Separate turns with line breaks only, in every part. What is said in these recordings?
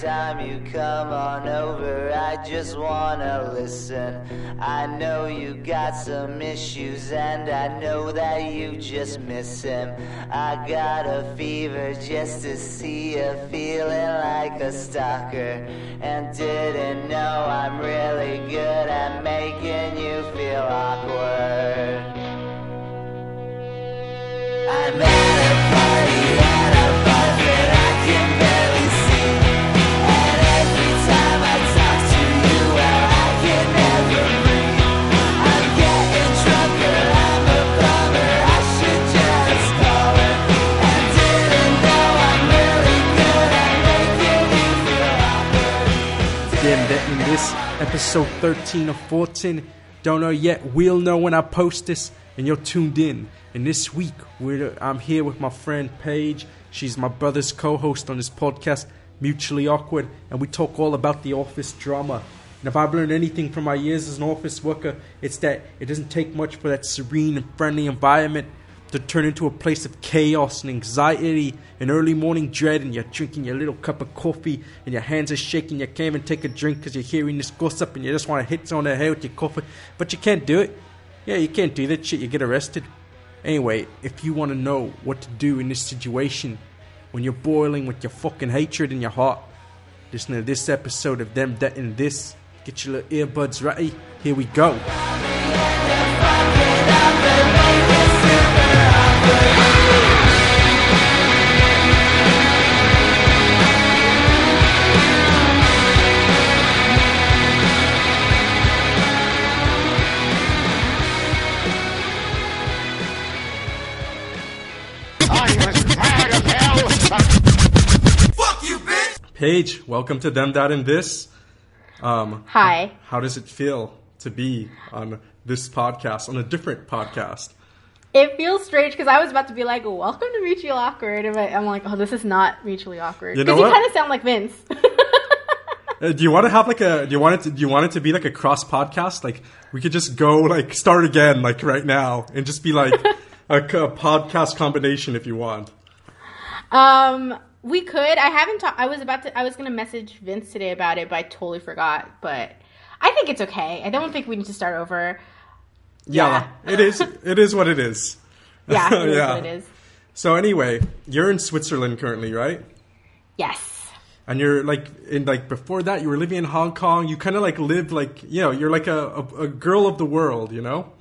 time you come on over, I just wanna listen. I know you got some issues, and I know that you just miss him. I got a fever just to see you feeling like a stalker, and didn't know I'm really good at making you feel awkward. I'm at that
in this episode 13 or 14. Don't know yet. We'll know when I post this, and you're tuned in. And this week, I'm here with my friend Paige. She's my brother's co host on this podcast, Mutually Awkward, and we talk all about the office drama. And if I've learned anything from my years as an office worker, it's that it doesn't take much for that serene and friendly environment to turn into a place of chaos and anxiety and early morning dread and you're drinking your little cup of coffee and your hands are shaking you can't even take a drink because you're hearing this gossip and you just want to hit someone on the head with your coffee. But you can't do it. Yeah you can't do that shit. You get arrested. Anyway if you want to know what to do in this situation when you're boiling with your fucking hatred in your heart listen to this episode of them that and this. Get your little earbuds ready. Here we go Paige, welcome to Them That and This. Um,
Hi.
How does it feel to be on this podcast, on a different podcast?
It feels strange because I was about to be like, "Welcome to Mutually Awkward," and I'm like, "Oh, this is not mutually awkward."
You know
Because you kind of sound like Vince.
Uh, do you want to have like a? Do you want it? To, do you want it to be like a cross podcast? Like we could just go like start again like right now and just be like a podcast combination if you want.
um, we could. I haven't talked. I was about to. I was gonna message Vince today about it, but I totally forgot. But I think it's okay. I don't think we need to start over.
Yeah, it is. It is what it is.
Yeah, it is
Yeah.
what it is.
So anyway, you're in Switzerland currently, right?
Yes.
and you're like in like before that you were living in Hong Kong. You kind of like lived like you know you're like a, a, a girl of the world, you know.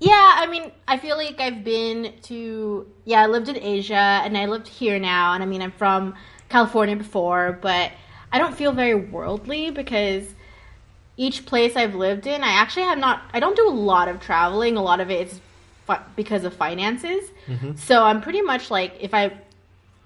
Yeah, I mean, I feel like I've been to yeah, I lived in Asia and I lived here now and I mean, I'm from California before, but I don't feel very worldly because each place I've lived in, I actually have not I don't do a lot of traveling. A lot of it is fi- because of finances. Mm-hmm. So I'm pretty much like if I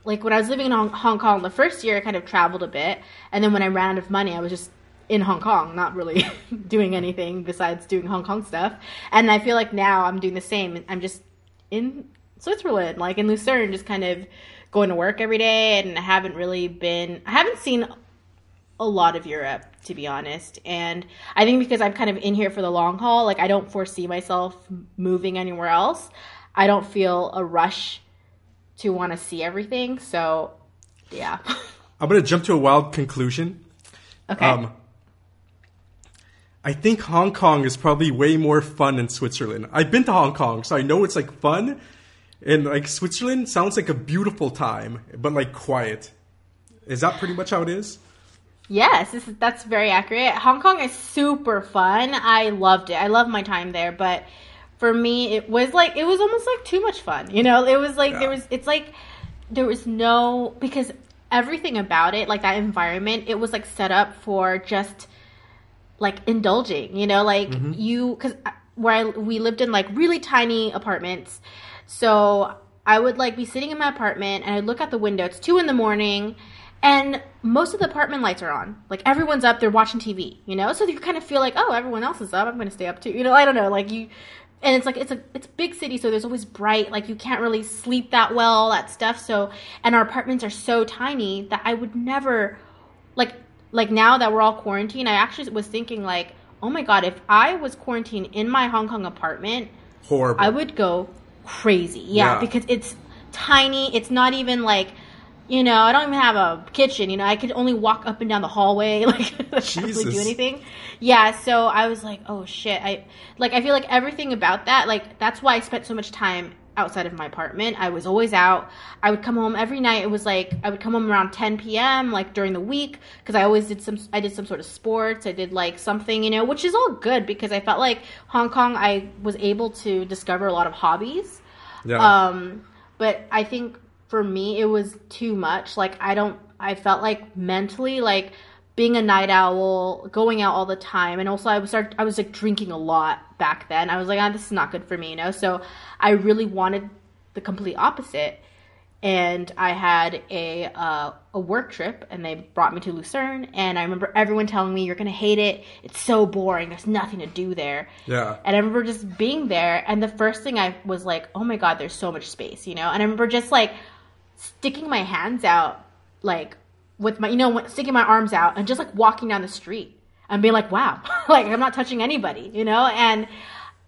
like when I was living in Hong, Hong Kong the first year, I kind of traveled a bit, and then when I ran out of money, I was just in Hong Kong, not really doing anything besides doing Hong Kong stuff. And I feel like now I'm doing the same. I'm just in Switzerland, like in Lucerne, just kind of going to work every day, and I haven't really been. I haven't seen a lot of Europe, to be honest. And I think because I'm kind of in here for the long haul, like I don't foresee myself moving anywhere else. I don't feel a rush to want to see everything. So, yeah.
I'm gonna jump to a wild conclusion.
okay.
Um, I think Hong Kong is probably way more fun than Switzerland. I've been to Hong Kong, so I know it's like fun, and like Switzerland sounds like a beautiful time, but like quiet. Is that pretty much how it is?
Yes, this is, that's very accurate. Hong Kong is super fun. I loved it. I love my time there, but for me, it was like it was almost like too much fun. You know, it was like
Yeah.
there was. It's like there was no because everything about it, like that environment, it was like set up for just like indulging. You know, like mm-hmm. you because where I, we lived in like really tiny apartments, so I would like be sitting in my apartment and I'd look out the window. It's two in the morning, and most of the apartment lights are on. Like everyone's up, they're watching TV. You know, so you kind of feel like, oh, everyone else is up. I'm going to stay up too. You know, I don't know, like you. And it's like it's a it's a big city, so there's always bright. Like you can't really sleep that well, all that stuff. So and our apartments are so tiny that I would never like like now that we're all quarantined, I actually was thinking like, oh my god, if I was quarantined in my Hong Kong apartment,
Horrible.
I would go crazy. Yeah,
Yeah.
because it's tiny. It's not even like You know, I don't even have a kitchen. You know, I could only walk up and down the hallway. Like, I can't really do anything. Yeah, so I was like, oh shit. I like. I feel like everything about that. Like, that's why I spent so much time outside of my apartment. I was always out. I would come home every night. It was like I would come home around 10 p.m. like during the week because I always did some. I did some sort of sports. I did like something, you know, which is all good because I felt like Hong Kong. I was able to discover a lot of hobbies.
Yeah.
Um, but I think for me it was too much. Like I don't. I felt like mentally like being a night owl, going out all the time, and also I was start. I was like drinking a lot back then. I was like, ah, this is not good for me, you know. So I really wanted the complete opposite. And I had a uh, a work trip, and they brought me to Lucerne. And I remember everyone telling me, "You're gonna hate it. It's so boring. There's nothing to do there."
yeah.
And I remember just being there, and the first thing I was like, oh my god, there's so much space, you know? And I remember just like sticking my hands out, like with my, you know, sticking my arms out and just like walking down the street and being like, wow, like I'm not touching anybody, you know? And,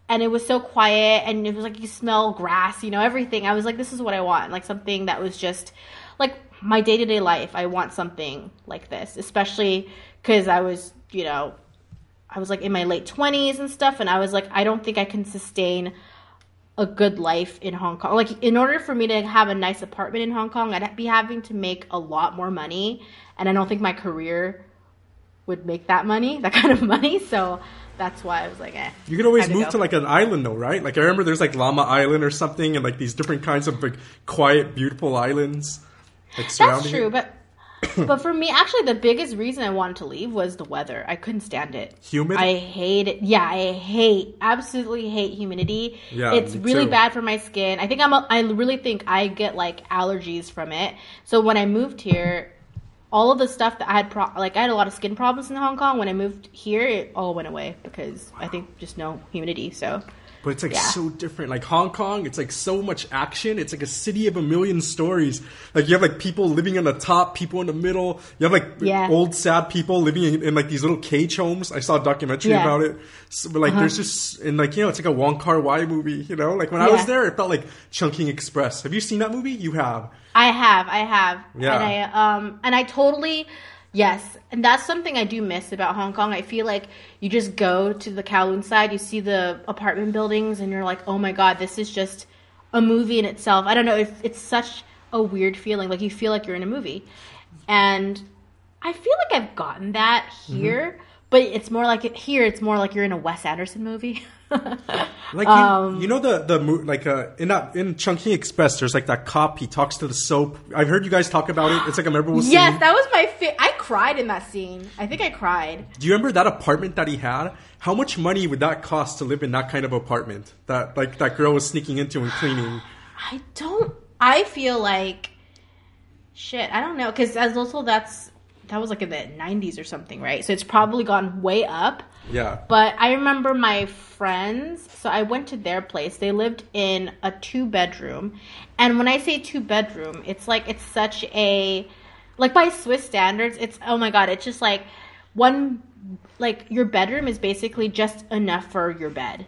and it was so quiet and it was like you smell grass, you know, everything. I was like, this is what I want. Like something that was just like my day to day life. I want something like this, especially because I was, you know, I was like in my late 20s and stuff, and I was like, I don't think I can sustain a good life in Hong Kong. Like, in order for me to have a nice apartment in Hong Kong, I'd be having to make a lot more money, and I don't think my career would make that money, that kind of money. So that's why I was like, eh.
You can always
Had to
move to like an island though, right? Like I remember there's like Lamma Island or something, and like these different kinds of like quiet, beautiful islands. Like
That's true,
it.
but. but for me, actually, the biggest reason I wanted to leave was the weather. I couldn't stand it.
Humid?
I hate it. Yeah, I hate, absolutely hate humidity.
Yeah,
it's really
too.
bad for my skin. I think I'm. A, I really think I get like allergies from it. So when I moved here, all of the stuff that I had, pro- like I had a lot of skin problems in Hong Kong. When I moved here, it all went away because I think just no humidity. So
But it's like
Yeah.
so different. Like Hong Kong, it's like so much action. It's like a city of a million stories. Like you have like people living on the top, people in the middle. You have like
Yeah.
old sad people living in, in like these little cage homes. I saw a documentary
Yeah. Uh-huh.
about it. So, but like there's just and like you know it's like a Wong Kar Wai movie. You know, like when I was there, it felt like Chungking Express. Have you seen that movie? You have.
I have, I have,
Yeah.
and I um and I totally yes, and that's something I do miss about Hong Kong. I feel like you just go to the Kowloon side, you see the apartment buildings, and you're like, oh my god, this is just a movie in itself. I don't know, it's it's such a weird feeling. Like you feel like you're in a movie, and I feel like I've gotten that mm-hmm. here. But it's more like it, here. It's more like you're in a Wes Anderson movie.
Like you,
Um,
you know the the mo- like uh, in that in Chungking Express, there's like that cop. He talks to the soap. I've heard you guys talk about it. It's like a memorable scene.
yes, that was my. Fa- I cried in that scene. I think I cried.
Do you remember that apartment that he had? How much money would that cost to live in that kind of apartment that like that girl was sneaking into and cleaning?
I don't. I feel like shit. I don't know because as also that's that was like in the '90s or something, right? So it's probably gone way up.
Yeah.
But I remember my friends. So I went to their place. They lived in a two bedroom, and when I say two bedroom, it's like it's such a like by Swiss standards. It's oh my god. It's just like one like your bedroom is basically just enough for your bed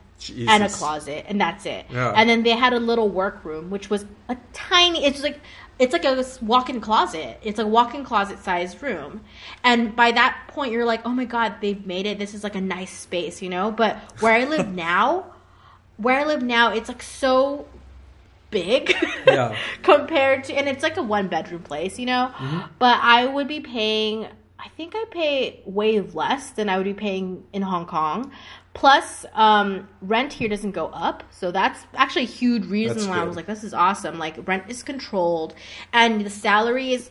and a closet and that's it
Yeah.
and then they had a little workroom which was a tiny it's like it's like a walk-in closet. It's a walk-in closet sized room. And by that point you're like oh my god they've made it. This is like a nice space you know? But where i live now where i live now it's like so big
Yeah.
compared to and it's like a one bedroom place you know? Mm-hmm. But i would be paying i think i pay way less than i would be paying in hong kong plus um, rent here doesn't go up so that's actually a huge reason
That's
why i was like this is awesome. Like rent is controlled and the salary is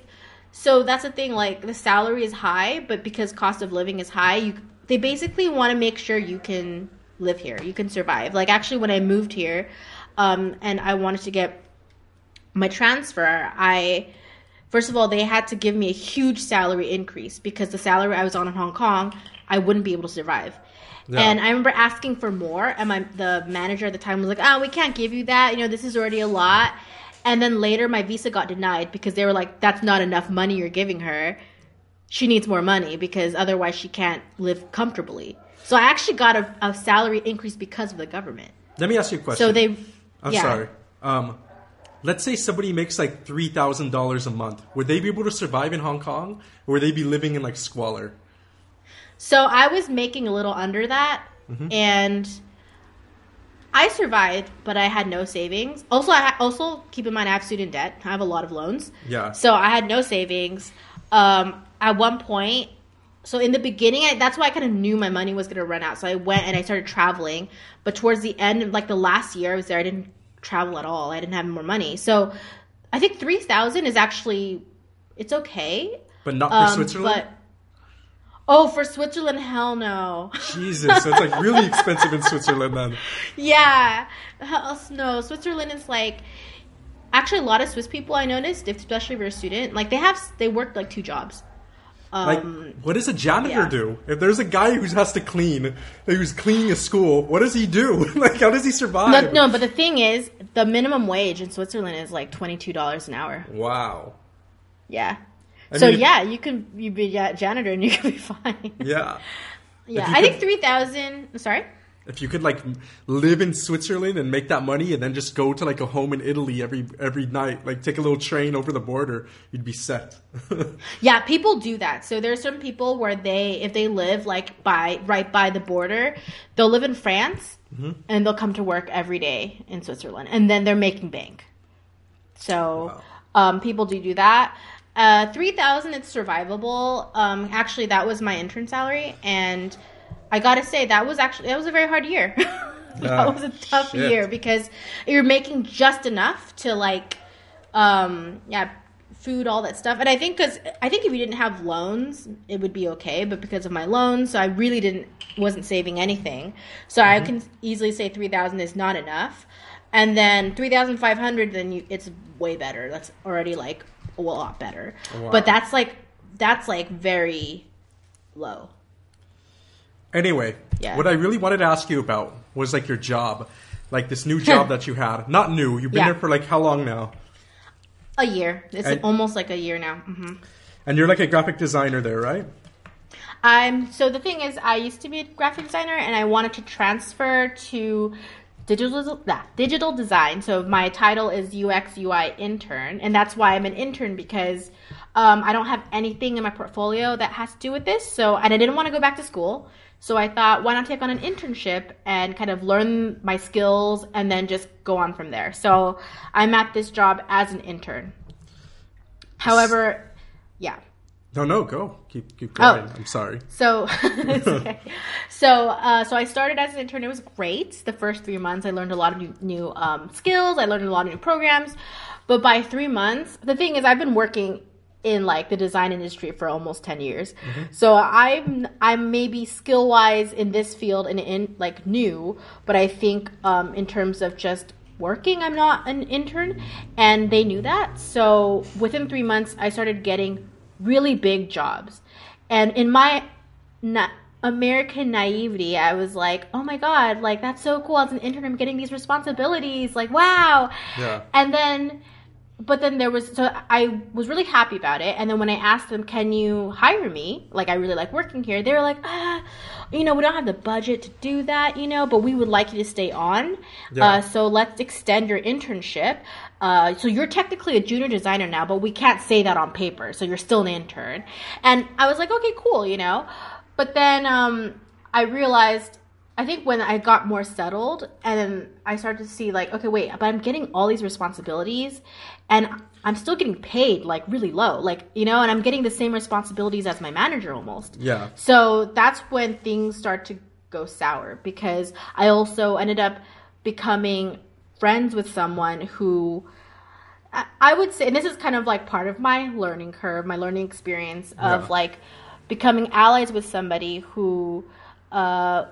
so that's the thing like the salary is high but because cost of living is high you they basically want to make sure you can live here you can survive. Like actually when i moved here um, and i wanted to get my transfer, I first of all they had to give me a huge salary increase because the salary I was on in Hong Kong, I wouldn't be able to survive.
Yeah.
And I remember asking for more, and my the manager at the time was like, "Oh, we can't give you that. You know, this is already a lot." And then later, my visa got denied because they were like, "That's not enough money you're giving her. She needs more money because otherwise she can't live comfortably." So I actually got a, a salary increase because of the government.
Let me ask you a question.
So they,
I'm
yeah.
sorry. Um, let's say somebody makes like three thousand dollars a month. Would they be able to survive in Hong Kong, or would they be living in like squalor?
So I was making a little under that,
Mm-hmm.
and I survived, but I had no savings. Also, I ha- also keep in mind I have student debt. I have a lot of loans.
Yeah.
So I had no savings. Um, at one point, so in the beginning, I, that's why I kind of knew my money was going to run out. So I went and I started traveling. But towards the end, like the last year I was there, I didn't travel at all. I didn't have more money. So I think three thousand is actually it's okay.
But not for
Um,
Switzerland.
But oh, for Switzerland, hell no.
Jesus, so it's like really expensive in Switzerland then.
yeah, hell no. Switzerland is like actually a lot of Swiss people I noticed, especially if you're a student, like they have they work like two jobs.
Like,
Um,
what does a janitor
yeah.
do? If there's a guy who has to clean, who's cleaning a school, what does he do? like, how does he survive?
no, no, but the thing is, the minimum wage in Switzerland is like twenty two dollars an hour.
Wow.
Yeah.
I
so
mean-
yeah, you can you be a janitor and you can be fine.
Yeah.
Yeah, I
could-
think three thousand. Sorry.
If you could like live in Switzerland and make that money, and then just go to like a home in Italy every every night, like take a little train over the border, you'd be set.
Yeah, people do that. So there's some people where they, if they live like by right by the border, they'll live in France
Mm-hmm.
and they'll come to work every day in Switzerland, and then they're making bank. So um, people do do that. Uh, Three thousand, it's survivable. Um, actually, that was my intern salary, and I gotta say that was actually that was a very hard year.
Ah,
that was a tough
shit.
year because you're making just enough to like, um, yeah, food, all that stuff. And I think because I think if you didn't have loans, it would be okay. But because of my loans, so I really didn't wasn't saving anything. So I can easily say three thousand is not enough. And then three thousand five hundred, then you, it's way better. That's already like a lot better.
Wow.
But that's like that's like very low.
Anyway,
Yeah.
what I really wanted to ask you about was like your job, like this new job that you had. Not new. You've been
Yeah.
there for like how long now?
A year. It's
And-
almost like a year now. hmm
And you're like a graphic designer there, right?
I'm so the thing is, I used to be a graphic designer, and I wanted to transfer to digital digital design. So my title is UX UI intern, and that's why I'm an intern because um, I don't have anything in my portfolio that has to do with this. So and I didn't want to go back to school. So I thought, why not take on an internship and kind of learn my skills and then just go on from there. So I'm at this job as an intern. However.
No, no, go. Keep keep
Oh.
going. I'm sorry.
So, it's okay. so, uh, so I started as an intern. It was great. The first three months, I learned a lot of new, new um, skills. I learned a lot of new programs. But by three months, the thing is, I've been working in like the design industry for almost ten years. So I'm I'm maybe skill wise in this field and in like new, but I think um, in terms of just working, I'm not an intern, and they knew that. So within three months, I started getting really big jobs. And in my na- American naivety, I was like, oh my God, like that's so cool. As an intern, I'm getting these responsibilities. Like, wow.
Yeah.
And then, but then there was, so I was really happy about it. And then when I asked them, can you hire me? Like, I really like working here. They were like, ah, you know, we don't have the budget to do that, you know, but we would like you to stay on.
Yeah.
Uh, so let's extend your internship. Uh, so you're technically a junior designer now, but we can't say that on paper. So you're still an intern. And I was like, okay, cool, you know. But then um, I realized, I think when I got more settled, and then I started to see like, okay, wait, but I'm getting all these responsibilities, and I'm still getting paid like really low, like you know, and I'm getting the same responsibilities as my manager almost.
Yeah.
So that's when things start to go sour because I also ended up becoming friends with someone who I- would say, and this is kind of like part of my learning curve, my learning experience of
Yeah.
like becoming allies with somebody who uh,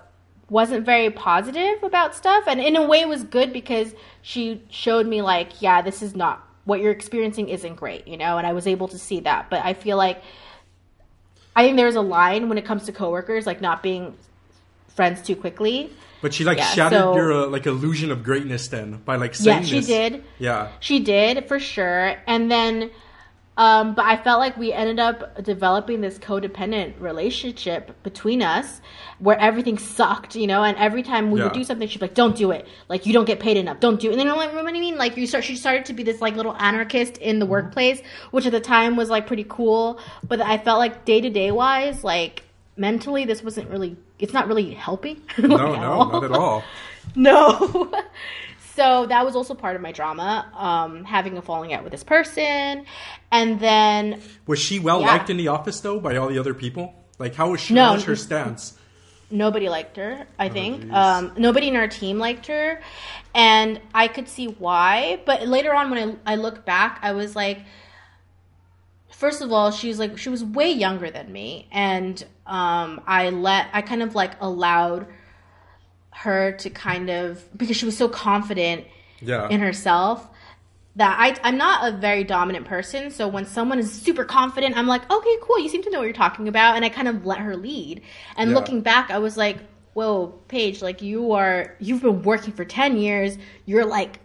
wasn't very positive about stuff. And in a way, it was good because she showed me, like, yeah, this is not what you're experiencing, isn't great, you know, and I was able to see that. But I feel like I think there's a line when it comes to coworkers, like not being friends too quickly.
But she like
Yeah,
shattered
so-
your uh, like illusion of greatness then by like saying
Yeah, she
this.
did.
Yeah.
She did for sure. And then Um, but I felt like we ended up developing this codependent relationship between us where everything sucked, you know, and every time we
Yeah.
would do something, she'd be like, don't do it. Like, you don't get paid enough. Don't do it. And then, I'm like, you what I mean? Like, you start, she started to be this, like, little anarchist in
Mm-hmm.
the workplace, which at the time was, like, pretty cool. But I felt like day to day wise, like, mentally, this wasn't really, it's not really helping.
No, no, not at all.
no. so that was also part of my drama, um, having a falling out with this person. And then,
Was she well
Yeah.
liked in the office though by all the other people? Like, how was she?
No.
her stance?
nobody liked her, I think. um, nobody in our team liked her. And I could see why. But later on, when I, I look back, I was like, first of all, she was like, she was way younger than me. And um, I let, I kind of like allowed her to kind of, because she was so confident
Yeah.
in herself that I, I'm not a very dominant person. So when someone is super confident, I'm like, okay, cool. You seem to know what you're talking about. And I kind of let her lead. And
Yeah.
looking back, I was like, whoa, Paige, like you are, you've been working for 10 years. You're like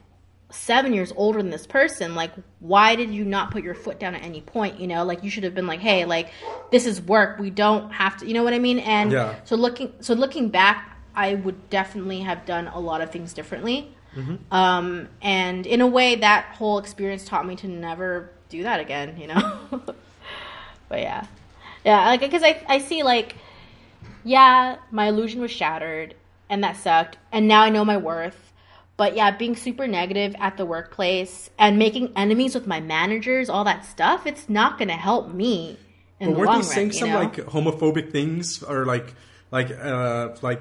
seven years older than this person. Like, why did you not put your foot down at any point? You know, like you should have been like, hey, like this is work. We don't have to, you know what I mean? And
Yeah.
so looking, so looking back, I would definitely have done a lot of things differently. Um, and in a way, that whole experience taught me to never do that again, you know? but yeah. Yeah, like, because I, I see, like, yeah, my illusion was shattered, and that sucked, and now I know my worth. But yeah, being super negative at the workplace and making enemies with my managers, all that stuff, it's not going to help me in
But
the
weren't
long
they
run,
saying
you
some
know?
like homophobic things or like like uh like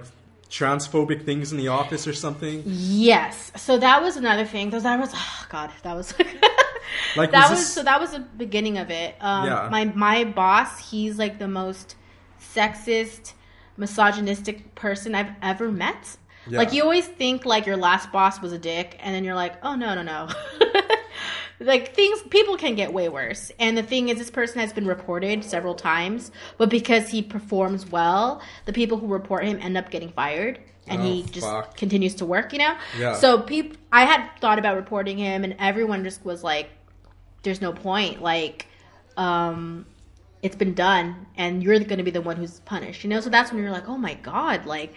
transphobic things in the office or something?
Yes. So that was another thing. Those that was oh god, that was
Like
that
was
was so that was the beginning of it. Um
Yeah.
my my boss, he's like the most sexist, misogynistic person I've ever met.
Yeah.
Like you always think like your last boss was a dick and then you're like, "Oh no, no, no." like things people can get way worse. And the thing is this person has been reported several times, but because he performs well, the people who report him end up getting fired and he
Oh,
just
fuck.
continues to work, you know?
Yeah.
So peop- I had thought about reporting him and everyone just was like there's no point like um it's been done and you're going to be the one who's punished, you know? So that's when you're like, "Oh my god, like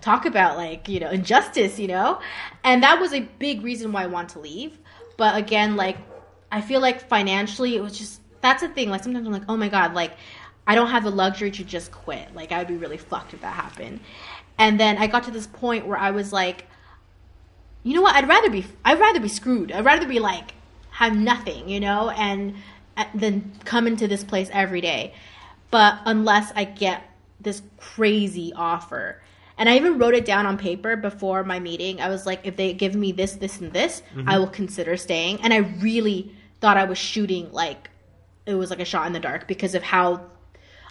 talk about like, you know, injustice, you know?" And that was a big reason why I want to leave. But again, like I feel like financially it was just that's the thing. Like sometimes I'm like, "Oh my god, like I don't have the luxury to just quit. Like I'd be really fucked if that happened." And then I got to this point where I was like, you know what? I'd rather be I'd rather be screwed. I'd rather be like have nothing, you know, and uh, than come into this place every day. But unless I get this crazy offer. And I even wrote it down on paper before my meeting. I was like, if they give me this, this, and this, mm-hmm. I will consider staying. And I really thought I was shooting like it was like a shot in the dark because of how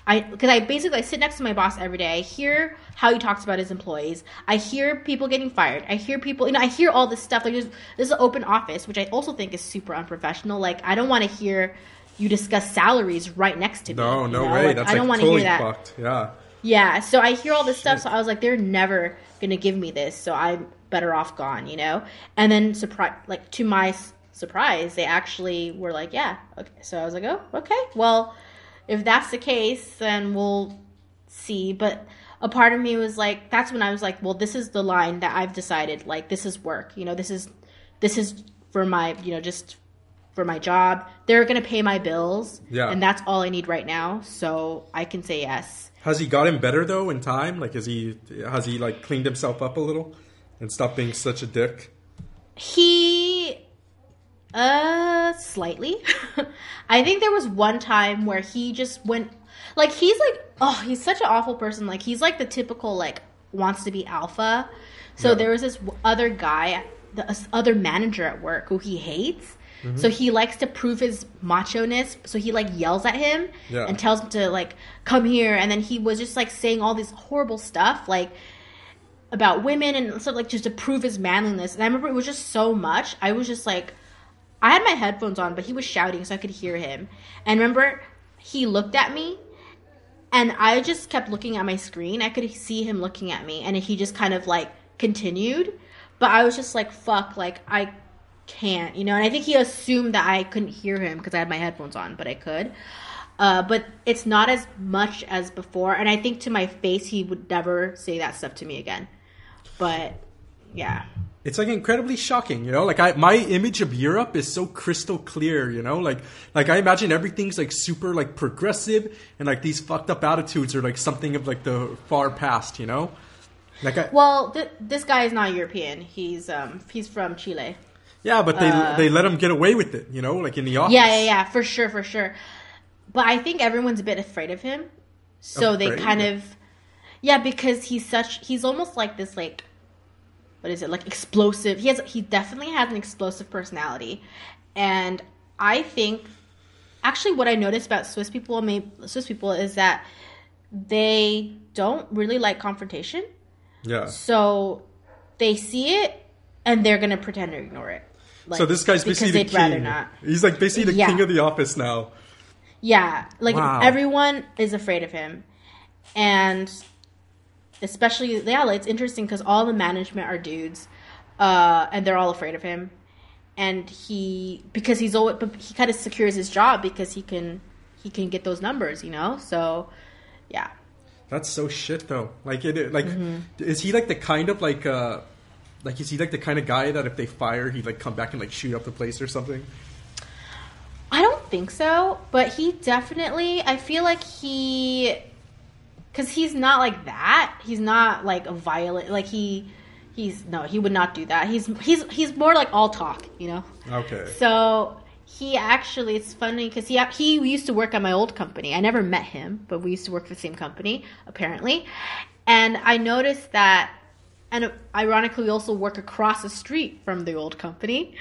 I because I basically I sit next to my boss every day. I hear how he talks about his employees. I hear people getting fired. I hear people, you know, I hear all this stuff. Like there's this is an open office, which I also think is super unprofessional. Like I don't want to hear you discuss salaries right next to me.
No, no
know?
way.
Like,
That's
I don't
like
want to
totally
hear that.
fucked. Yeah.
Yeah, so I hear all this stuff, so I was like, they're never gonna give me this, so I'm better off gone, you know. And then surprise, like to my s- surprise, they actually were like, yeah, okay. So I was like, oh, okay, well, if that's the case, then we'll see. But a part of me was like, that's when I was like, well, this is the line that I've decided, like, this is work, you know, this is this is for my, you know, just for my job. They're gonna pay my bills,
Yeah.
and that's all I need right now, so I can say yes.
Has he gotten better though in time? Like, has he has he like cleaned himself up a little and stopped being such a dick?
He uh slightly. I think there was one time where he just went like he's like oh, he's such an awful person. Like he's like the typical like wants to be alpha. So
Yeah.
there was this other guy, the this other manager at work who he hates. So he likes to prove his macho ness. So he like yells at him
Yeah.
and tells him to like come here. And then he was just like saying all this horrible stuff, like about women and stuff like just to prove his manliness. And I remember it was just so much. I was just like, I had my headphones on, but he was shouting so I could hear him. And remember, he looked at me, and I just kept looking at my screen. I could see him looking at me, and he just kind of like continued. But I was just like, fuck, like I can't, you know. And I think he assumed that I couldn't hear him because I had my headphones on, but I could. Uh, but it's not as much as before, and I think to my face he would never say that stuff to me again. But yeah,
it's like incredibly shocking, you know. Like I, my image of Europe is so crystal clear, you know. Like, like I imagine everything's like super like progressive, and like these fucked up attitudes are like something of like the far past, you know. Like, I,
well, th- this guy is not European. He's um he's from Chile.
Yeah, but they
uh,
they let him get away with it, you know, like in the office.
Yeah, yeah, yeah, for sure, for sure. But I think everyone's a bit afraid of him, so they
Afraid?
kind of, yeah, because he's such he's almost like this like, what is it like explosive? He has he definitely has an explosive personality, and I think actually what I noticed about Swiss people, maybe Swiss people, is that they don't really like confrontation.
yeah.
So they see it and they're gonna pretend to ignore it. Like,
so this guy's basically the king.
not.
He's like basically the
Yeah.
king of the office now.
Yeah, like
Wow.
everyone is afraid of him, and especially yeah, like, it's interesting because all the management are dudes, uh, and they're all afraid of him, and he because he's always but he kind of secures his job because he can he can get those numbers, you know. So yeah,
That's so shit though. Like it like
Mm-hmm.
is he like the kind of like uh like is he like the kind of guy that if they fire he'd like come back and like shoot up the place or something?
I don't think so, but he definitely. I feel like he, because he's not like that. He's not like a violent. Like he, he's no, he would not do that. He's he's he's more like all talk, you know.
Okay.
So he actually, it's funny because he he used to work at my old company. I never met him, but we used to work for the same company apparently, and I noticed that. And ironically, we also work across the street from the old company.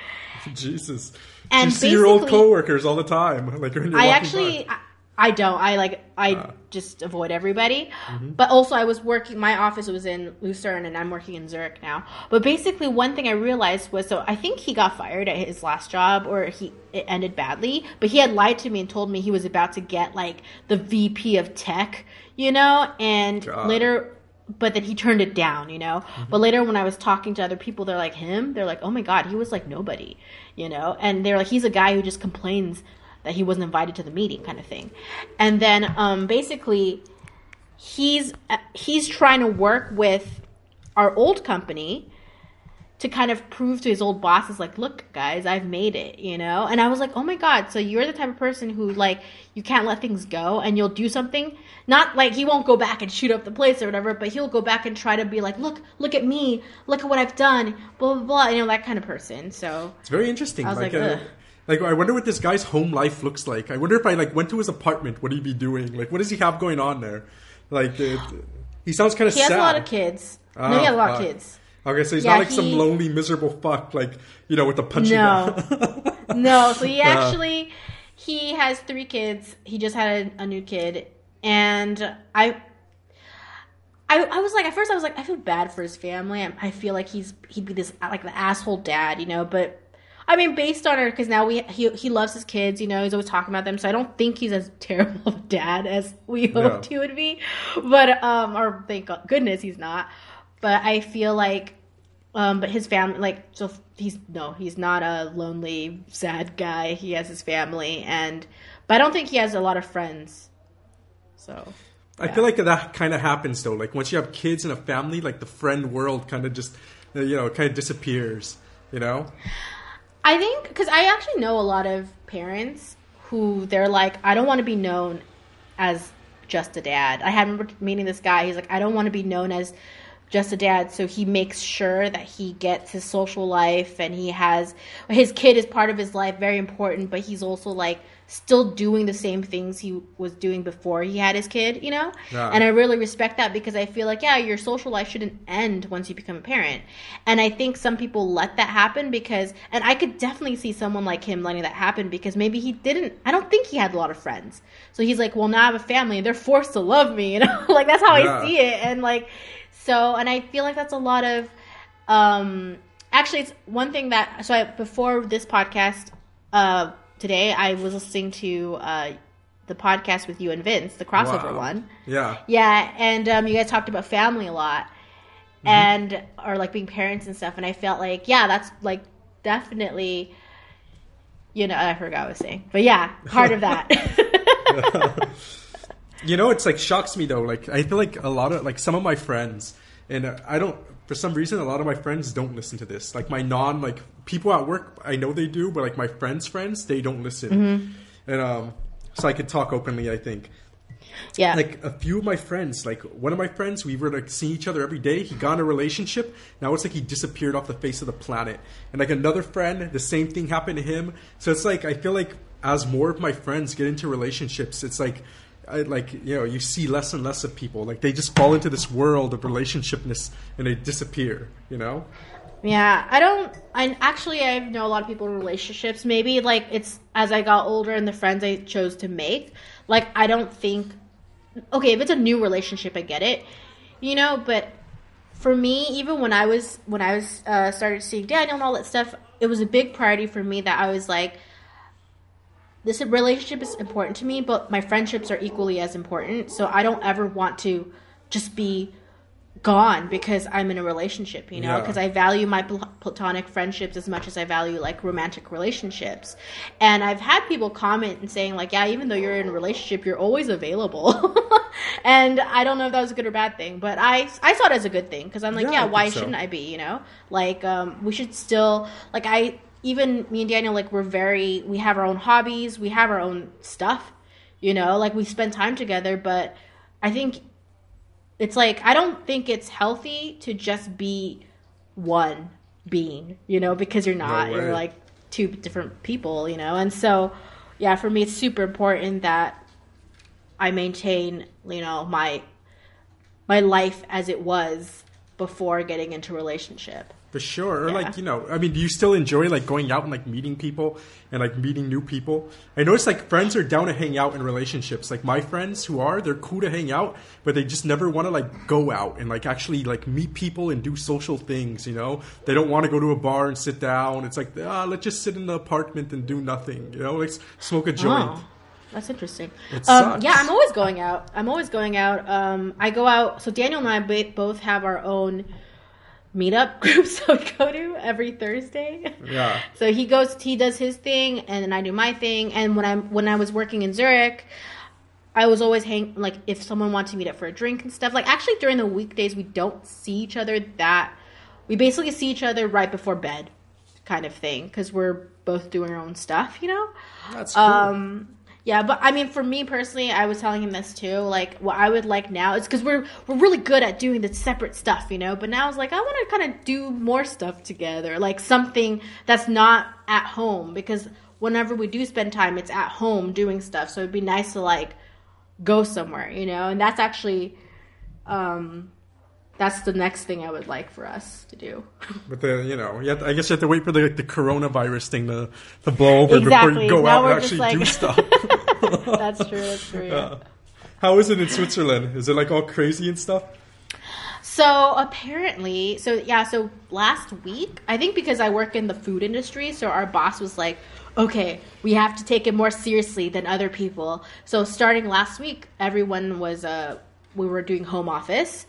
Jesus.
And
you see your old coworkers all the time. Like you're
I actually. I, I don't. I like, I
Ah.
just avoid everybody.
Mm-hmm.
But also, I was working. My office was in Lucerne, and I'm working in Zurich now. But basically, one thing I realized was, so I think he got fired at his last job, or he it ended badly. But he had lied to me and told me he was about to get like the VP of tech, you know. And
God.
later, but then he turned it down, you know. But later, when I was talking to other people, they're like him. They're like, oh my god, he was like nobody, you know. And they're like, he's a guy who just complains that he wasn't invited to the meeting, kind of thing. And then, um, basically, he's uh, he's trying to work with our old company to kind of prove to his old bosses like look guys i've made it you know and i was like oh my god so you're the type of person who like you can't let things go and you'll do something not like he won't go back and shoot up the place or whatever but he'll go back and try to be like look look at me look at what i've done blah blah blah you know that kind of person so
It's very interesting.
I was
like,
like,
uh, like I wonder what this guy's home life looks like. I wonder if I like went to his apartment, what he'd he be doing? Like, what does he have going on there? Like, uh, he sounds kind of
he has
sad.
a lot of kids
Ah,
no he has a lot
fuck.
of kids
Okay, so he's
Yeah,
not like some lonely, miserable fuck, like you know, with the punching.
No.
bag.
No, so he actually he has three kids. He just had a, a new kid, and I, I, I was like at first I was like I feel bad for his family. I, I feel like he's he'd be this like the asshole dad, you know. But I mean, based on her, because now we he he loves his kids, you know. He's always talking about them, so I don't think he's as terrible of a dad as we hoped he would be. But um, or thank goodness he's not. But I feel like um, but his family, like, so he's no, he's not a lonely, sad guy. He has his family, and but I don't think he has a lot of friends. So
I feel like that kind of happens though. Like once you have kids and a family, like the friend world kind of just, you know, kind of disappears. You know?
I think because I actually know a lot of parents who they're like, I don't want to be known as just a dad. I had remember meeting this guy. He's like, I don't want to be known as just a dad. So he makes sure that he gets his social life and he has his kid is part of his life, very important. But he's also like still doing the same things he was doing before he had his kid. You know,
Yeah.
and I really respect that because I feel like yeah, your social life shouldn't end once you become a parent. And I think some people let that happen because and I could definitely see someone like him letting that happen because maybe he didn't I don't think he had a lot of friends. So he's like, "Well, now I have a family and they're forced to love me." You know? like that's how
Yeah.
I see it. And like so and I feel like that's a lot of um actually it's one thing that so I, before this podcast uh today I was listening to uh the podcast with you and Vince, the crossover
Wow.
one.
Yeah.
Yeah, and um, you guys talked about family a lot,
Mm-hmm.
and or like being parents and stuff. And I felt like, yeah, that's like definitely, you know, I forgot what I was saying, but yeah, part of that.
You know, it's like shocks me though. Like I feel like a lot of like some of my friends, and I don't for some reason a lot of my friends don't listen to this. Like my non like people at work, I know they do, but like my friends' friends, they don't listen.
Mm-hmm.
And um, so I could talk openly. I think
yeah.
like a few of my friends, like one of my friends, we were like seeing each other every day. He got in a relationship. Now it's like he disappeared off the face of the planet. And like another friend, the same thing happened to him. So it's like I feel like as more of my friends get into relationships, it's like. I, like you know, you see less and less of people. Like they just fall into this world of relationshipness and they disappear. You know?
Yeah, I don't. I actually I know a lot of people in relationships. Maybe like it's as I got older and the friends I chose to make. Like I don't think. Okay, if it's a new relationship, I get it, you know. But for me, even when I was when I was uh, started seeing Daniel and all that stuff, it was a big priority for me that I was like, this relationship is important to me, but my friendships are equally as important. So I don't ever want to just be gone because I'm in a relationship, you know,
Yeah.
because I value my pl- platonic friendships as much as I value like romantic relationships. And I've had people comment and saying like, yeah, even though you're in a relationship, you're always available. and I don't know if that was a good or bad thing, but I I saw it as a good thing because I'm like,
Yeah,
yeah, why
so.
shouldn't I be, you know? Like um we should still like I even me and Daniel like we're very we have our own hobbies, we have our own stuff, you know, like we spend time together, but I think it's like I don't think it's healthy to just be one being, you know, because you're not.
way.
you're like two different people, you know. And so yeah, for me it's super important that I maintain, you know, my my life as it was before getting into relationship.
For sure. Or
Yeah.
like, you know, I mean, do you still enjoy like going out and like meeting people and like meeting new people? I notice like friends are down to hang out in relationships. Like my friends who are, they're cool to hang out, but they just never want to like go out and like actually like meet people and do social things, you know? They don't want to go to a bar and sit down. It's like, ah, let's just sit in the apartment and do nothing, you know? Like smoke a joint.
Oh, that's interesting. Um, yeah, I'm always going out. I'm always going out. Um, I go out. So Daniel and I both have our own meetup groups that we go to every Thursday.
Yeah.
So he goes, he does his thing, and then I do my thing. And when I when I was working in Zurich, I was always hang like if someone wanted to meet up for a drink and stuff. Like actually during the weekdays, we don't see each other that. We basically see each other right before bed, kind of thing, because we're both doing our own stuff, you know.
That's cool.
Um, yeah, but I mean, for me personally, I was telling him this too. Like, what I would like now is because we're we're really good at doing the separate stuff, you know. But now I was like, I want to kind of do more stuff together, like something that's not at home. Because whenever we do spend time, it's at home doing stuff. So it'd be nice to like go somewhere, you know. And that's actually, um, that's the next thing I would like for us to do.
But the you know, you to- I guess you have to wait for the like, the coronavirus thing to, to blow over before you go
Now
out and actually
like-
do stuff.
that's true. That's true. Yeah.
How is it in Switzerland? Is it like all crazy and stuff?
So apparently, so yeah, so last week, I think because I work in the food industry, so our boss was like, okay, we have to take it more seriously than other people. So starting last week, everyone was, uh, we were doing home office.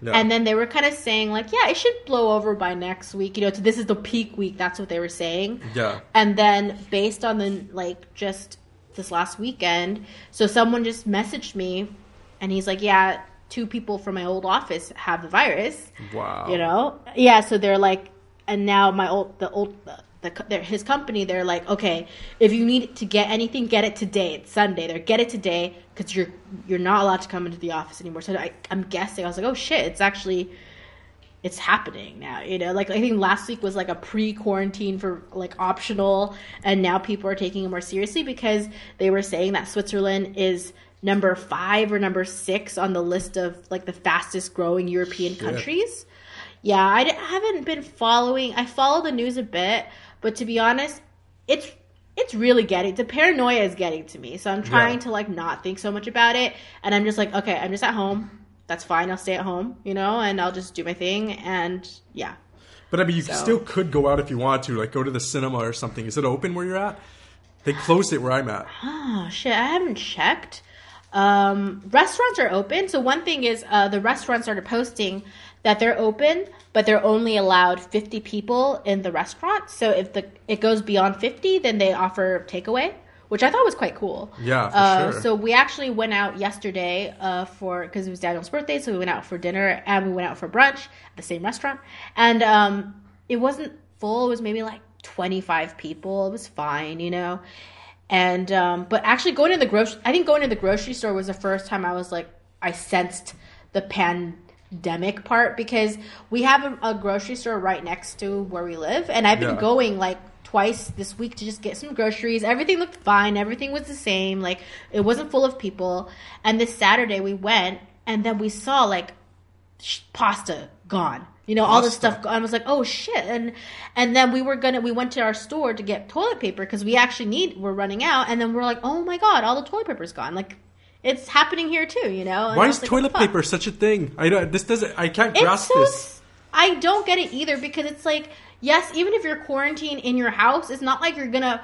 Yeah.
And then they were kind of saying, like, yeah, it should blow over by next week. You know, so this is the peak week. That's what they were saying.
Yeah.
And then based on the like just this last weekend, so someone just messaged me and he's like, "Yeah, two people from my old office have the virus."
Wow.
You know? Yeah, so they're like and now my old the old the, the their, his company they're like, "Okay, if you need to get anything, get it today. It's Sunday. They're get it today cuz you're you're not allowed to come into the office anymore." So I I'm guessing I was like, "Oh shit, it's actually it's happening now you know? Like i think last week was like a pre-quarantine for like optional and now people are taking it more seriously because they were saying that switzerland is number five or number six on the list of like the fastest growing european countries. Yeah I d- haven't been following i follow the news a bit but to be honest it's it's really getting the paranoia is getting to me. So i'm trying
Yeah.
to like not think so much about it and i'm just like okay i'm just at home that's fine i'll stay at home you know and i'll just do my thing and yeah
But I mean, you
So-
still could go out if you want to, like go to the cinema or something. Is it open where you're at? They closed it where I'm at.
oh shit i haven't checked um restaurants are open so one thing is uh the restaurants started posting that they're open, but they're only allowed 50 people in the restaurant. So if the it goes beyond 50, then they offer takeaway, which I thought was quite cool.
Yeah, for
Uh,
sure.
So we actually went out yesterday uh, for because it was Daniel's birthday, so we went out for dinner and we went out for brunch at the same restaurant, and um, it wasn't full. It was maybe like 25 people. It was fine, you know. And um, but actually going to the grocery, I think going to the grocery store was the first time I was like I sensed the pandemic part because we have a, a grocery store right next to where we live, and I've been
Yeah.
going like twice this week to just get some groceries. Everything looked fine. Everything was the same. Like it wasn't full of people. And this Saturday we went, and then we saw like sh- pasta gone. You know, all this stuff. I was like, oh shit! And and then we were gonna we went to our store to get toilet paper because we actually need we're running out. And then we're like, oh my god, all the toilet paper's gone. Like it's happening here too. You know. And
Why is
like,
toilet
what the fuck?
paper such a thing? I don't. This doesn't. I can't grasp
so.
this.
I don't get it either because it's like yes, even if you're quarantined in your house, it's not like you're gonna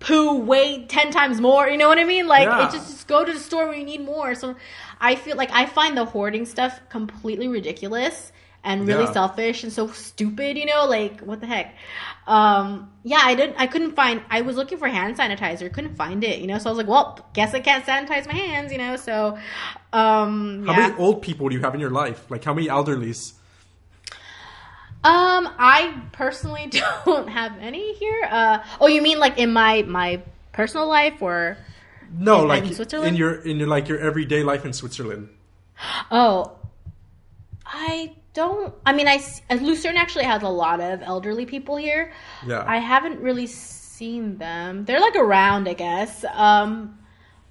poo way ten times more. You know what I mean? Like
Yeah.
it just, just go to the store when you need more. So I feel like I find the hoarding stuff completely ridiculous and really
Yeah.
selfish and so stupid. You know, like what the heck? Um, yeah, I didn't. I couldn't find. I was looking for hand sanitizer, couldn't find it. You know, so I was like, well, guess I can't sanitize my hands. You know, so um,
How many old people do you have in your life? Like how many elderlies?
Um, I personally don't have any here. Uh, oh, you mean like in my my personal life or?
No,
In-
like
in Switzerland?
in your in your like your everyday life in Switzerland.
Oh, I don't. I mean, I s- uh, Lucerne actually has a lot of elderly people here.
Yeah.
I haven't really seen them. They're like around, I guess. Um,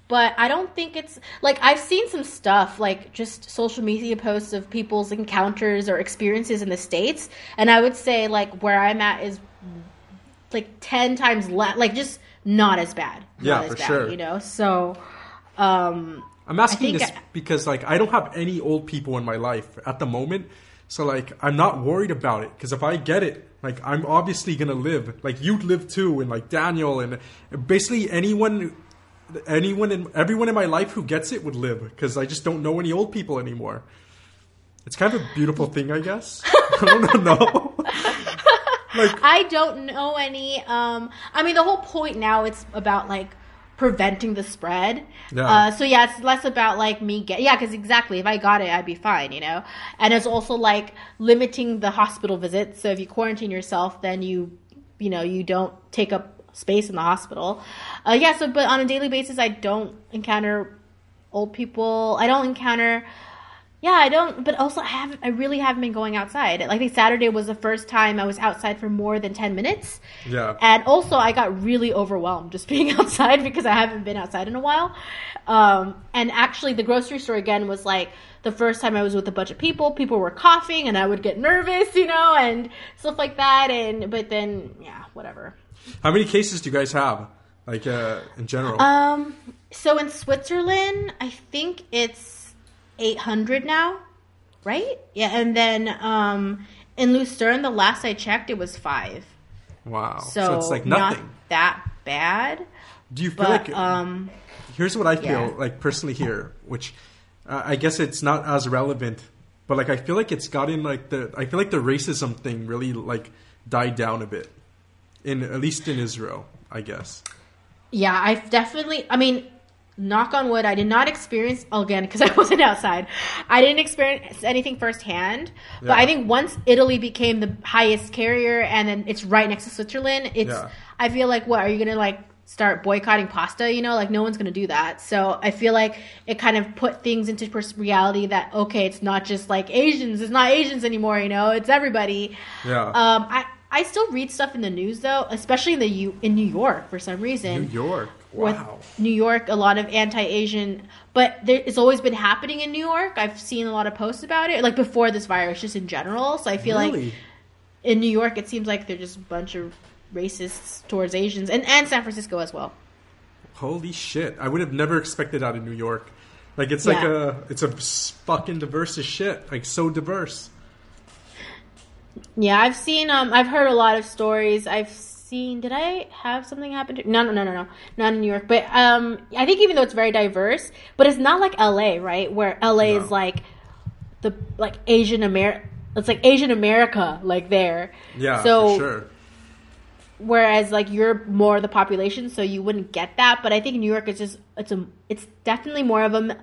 but I don't think it's like I've seen some stuff like just social media posts of people's encounters or experiences in the states, and I would say like where I'm at is like ten times less, like just not as bad.
Yeah,
not as
for
bad,
sure.
You know, so um,
I'm asking this
I-
because like I don't have any old people in my life at the moment. So like I'm not worried about it because if I get it, like I'm obviously gonna live. Like you'd live too, and like Daniel and basically anyone, anyone in everyone in my life who gets it would live because I just don't know any old people anymore. It's kind of a beautiful thing, I guess. I don't know. like
I don't know any. Um, I mean, the whole point now it's about like preventing the spread.
Yeah.
Uh, so yeah, it's less about like me get yeah, because exactly if I got it, I'd be fine, you know. And it's also like limiting the hospital visits. So if you quarantine yourself, then you, you know, you don't take up space in the hospital. Uh, yeah. So, but on a daily basis, I don't encounter old people. I don't encounter. Yeah, I don't. But also, I haven't. I really haven't been going outside. Like, I think Saturday was the first time I was outside for more than ten minutes.
Yeah.
And also, I got really overwhelmed just being outside because I haven't been outside in a while. Um, and actually, the grocery store again was like the first time I was with a bunch of people. People were coughing, and I would get nervous, you know, and stuff like that. And but then, yeah, whatever.
How many cases do you guys have? Like uh, in general?
Um, so in Switzerland, I think it's 800 now, right? Yeah, and then um, in Lucerne, the last I checked, it was five.
wow.
So,
So, it's like
not
nothing.
that bad.
Do you feel
But
like
um,
here's what I feel
Yeah.
like personally here, which uh, I guess it's not as relevant, but like I feel like it's gotten like the I feel like the racism thing really like died down a bit, in at least in Israel, I guess.
yeah, I've definitely. I mean, knock on wood, I did not experience again because I wasn't outside. I didn't experience anything firsthand. But I think once Italy became the highest carrier, and then it's right next to Switzerland, it's.
Yeah.
I feel like what are you gonna like start boycotting pasta? You know, like no one's gonna do that. So I feel like it kind of put things into pers- reality that okay, it's not just like Asians. It's not Asians anymore. You know, it's everybody.
Yeah.
Um, I I still read stuff in the news though, especially in the U in New York for some reason
New York.
with
Wow.
New York, a lot of anti-Asian, but there, it's always been happening in New York. I've seen a lot of posts about it, like before this virus, just in general. So I feel like in New York, it seems like they're just a bunch of racists towards Asians, and and San Francisco as well.
Holy shit! I would have never expected that in New York. Like it's like
Yeah.
a it's a fucking diverse as shit. Like so diverse.
Yeah, I've seen, um, I've heard a lot of stories. I've seen. Did I have something happen to? No, no, no, no, no, not in New York. But um, I think even though it's very diverse, but it's not like L.A. Right, where L.A.
No.
is like the like Asian America. It's like Asian America, like there.
Yeah,
So
for sure.
whereas like you're more the population, so you wouldn't get that. But I think New York is just it's a it's definitely more of a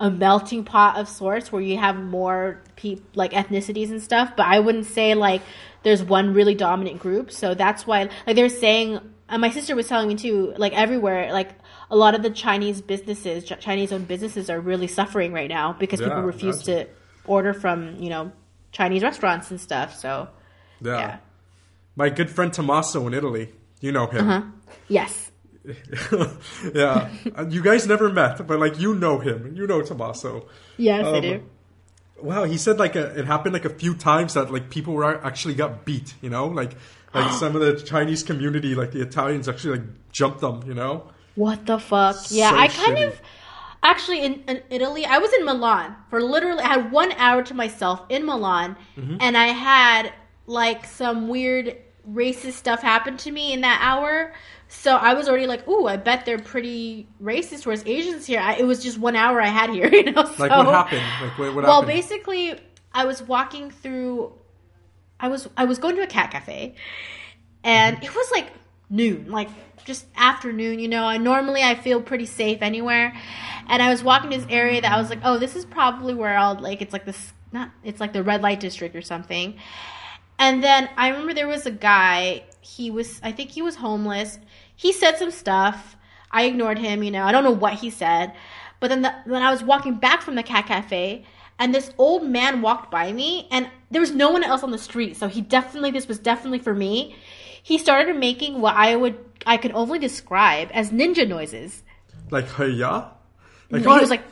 a melting pot of sorts where you have more pe- like ethnicities and stuff. But I wouldn't say like there's one really dominant group. So that's why like they're saying. And my sister was telling me too, like everywhere, like a lot of the Chinese businesses, Chinese-owned businesses, are really suffering right now because
Yeah,
people refuse to order from you know Chinese restaurants and stuff. So
Yeah.
yeah.
My good friend Tommaso in Italy. You know him.
Uh-huh. yes,
yeah. You guys never met, but like you know him. You know Tommaso.
yes, I
Um,
do.
Wow, he said like a, it happened like a few times that like people were actually got beat, you know? Like like some of the Chinese community, like the Italians actually like jumped them, you know?
What the fuck? Yeah,
So
I kind
shitty.
of actually in, in Italy. I was in Milan for literally. I had one hour to myself in Milan,
Mm-hmm.
and I had like some weird racist stuff happen to me in that hour. So I was already like, "Ooh, I bet they're pretty racist towards Asians here." I, it was just one hour I had here, you know.
Like what happened? Like what, what
well,
happened?
basically, I was walking through. I was I was going to a cat cafe, and it was like noon, like just afternoon. You know, I normally I feel pretty safe anywhere, and I was walking this area that I was like, oh, this is probably where I'll like. It's like this, not it's like the red light district or something. And then I remember there was a guy. He was, I think he was homeless. He said some stuff. I ignored him. You know, I don't know what he said. But then, the, when I was walking back from the cat cafe, and this old man walked by me, and there was no one else on the street. So he definitely, this was definitely for me. He started making what I would, I could only describe as ninja noises.
like hey yeah? Like
he was like,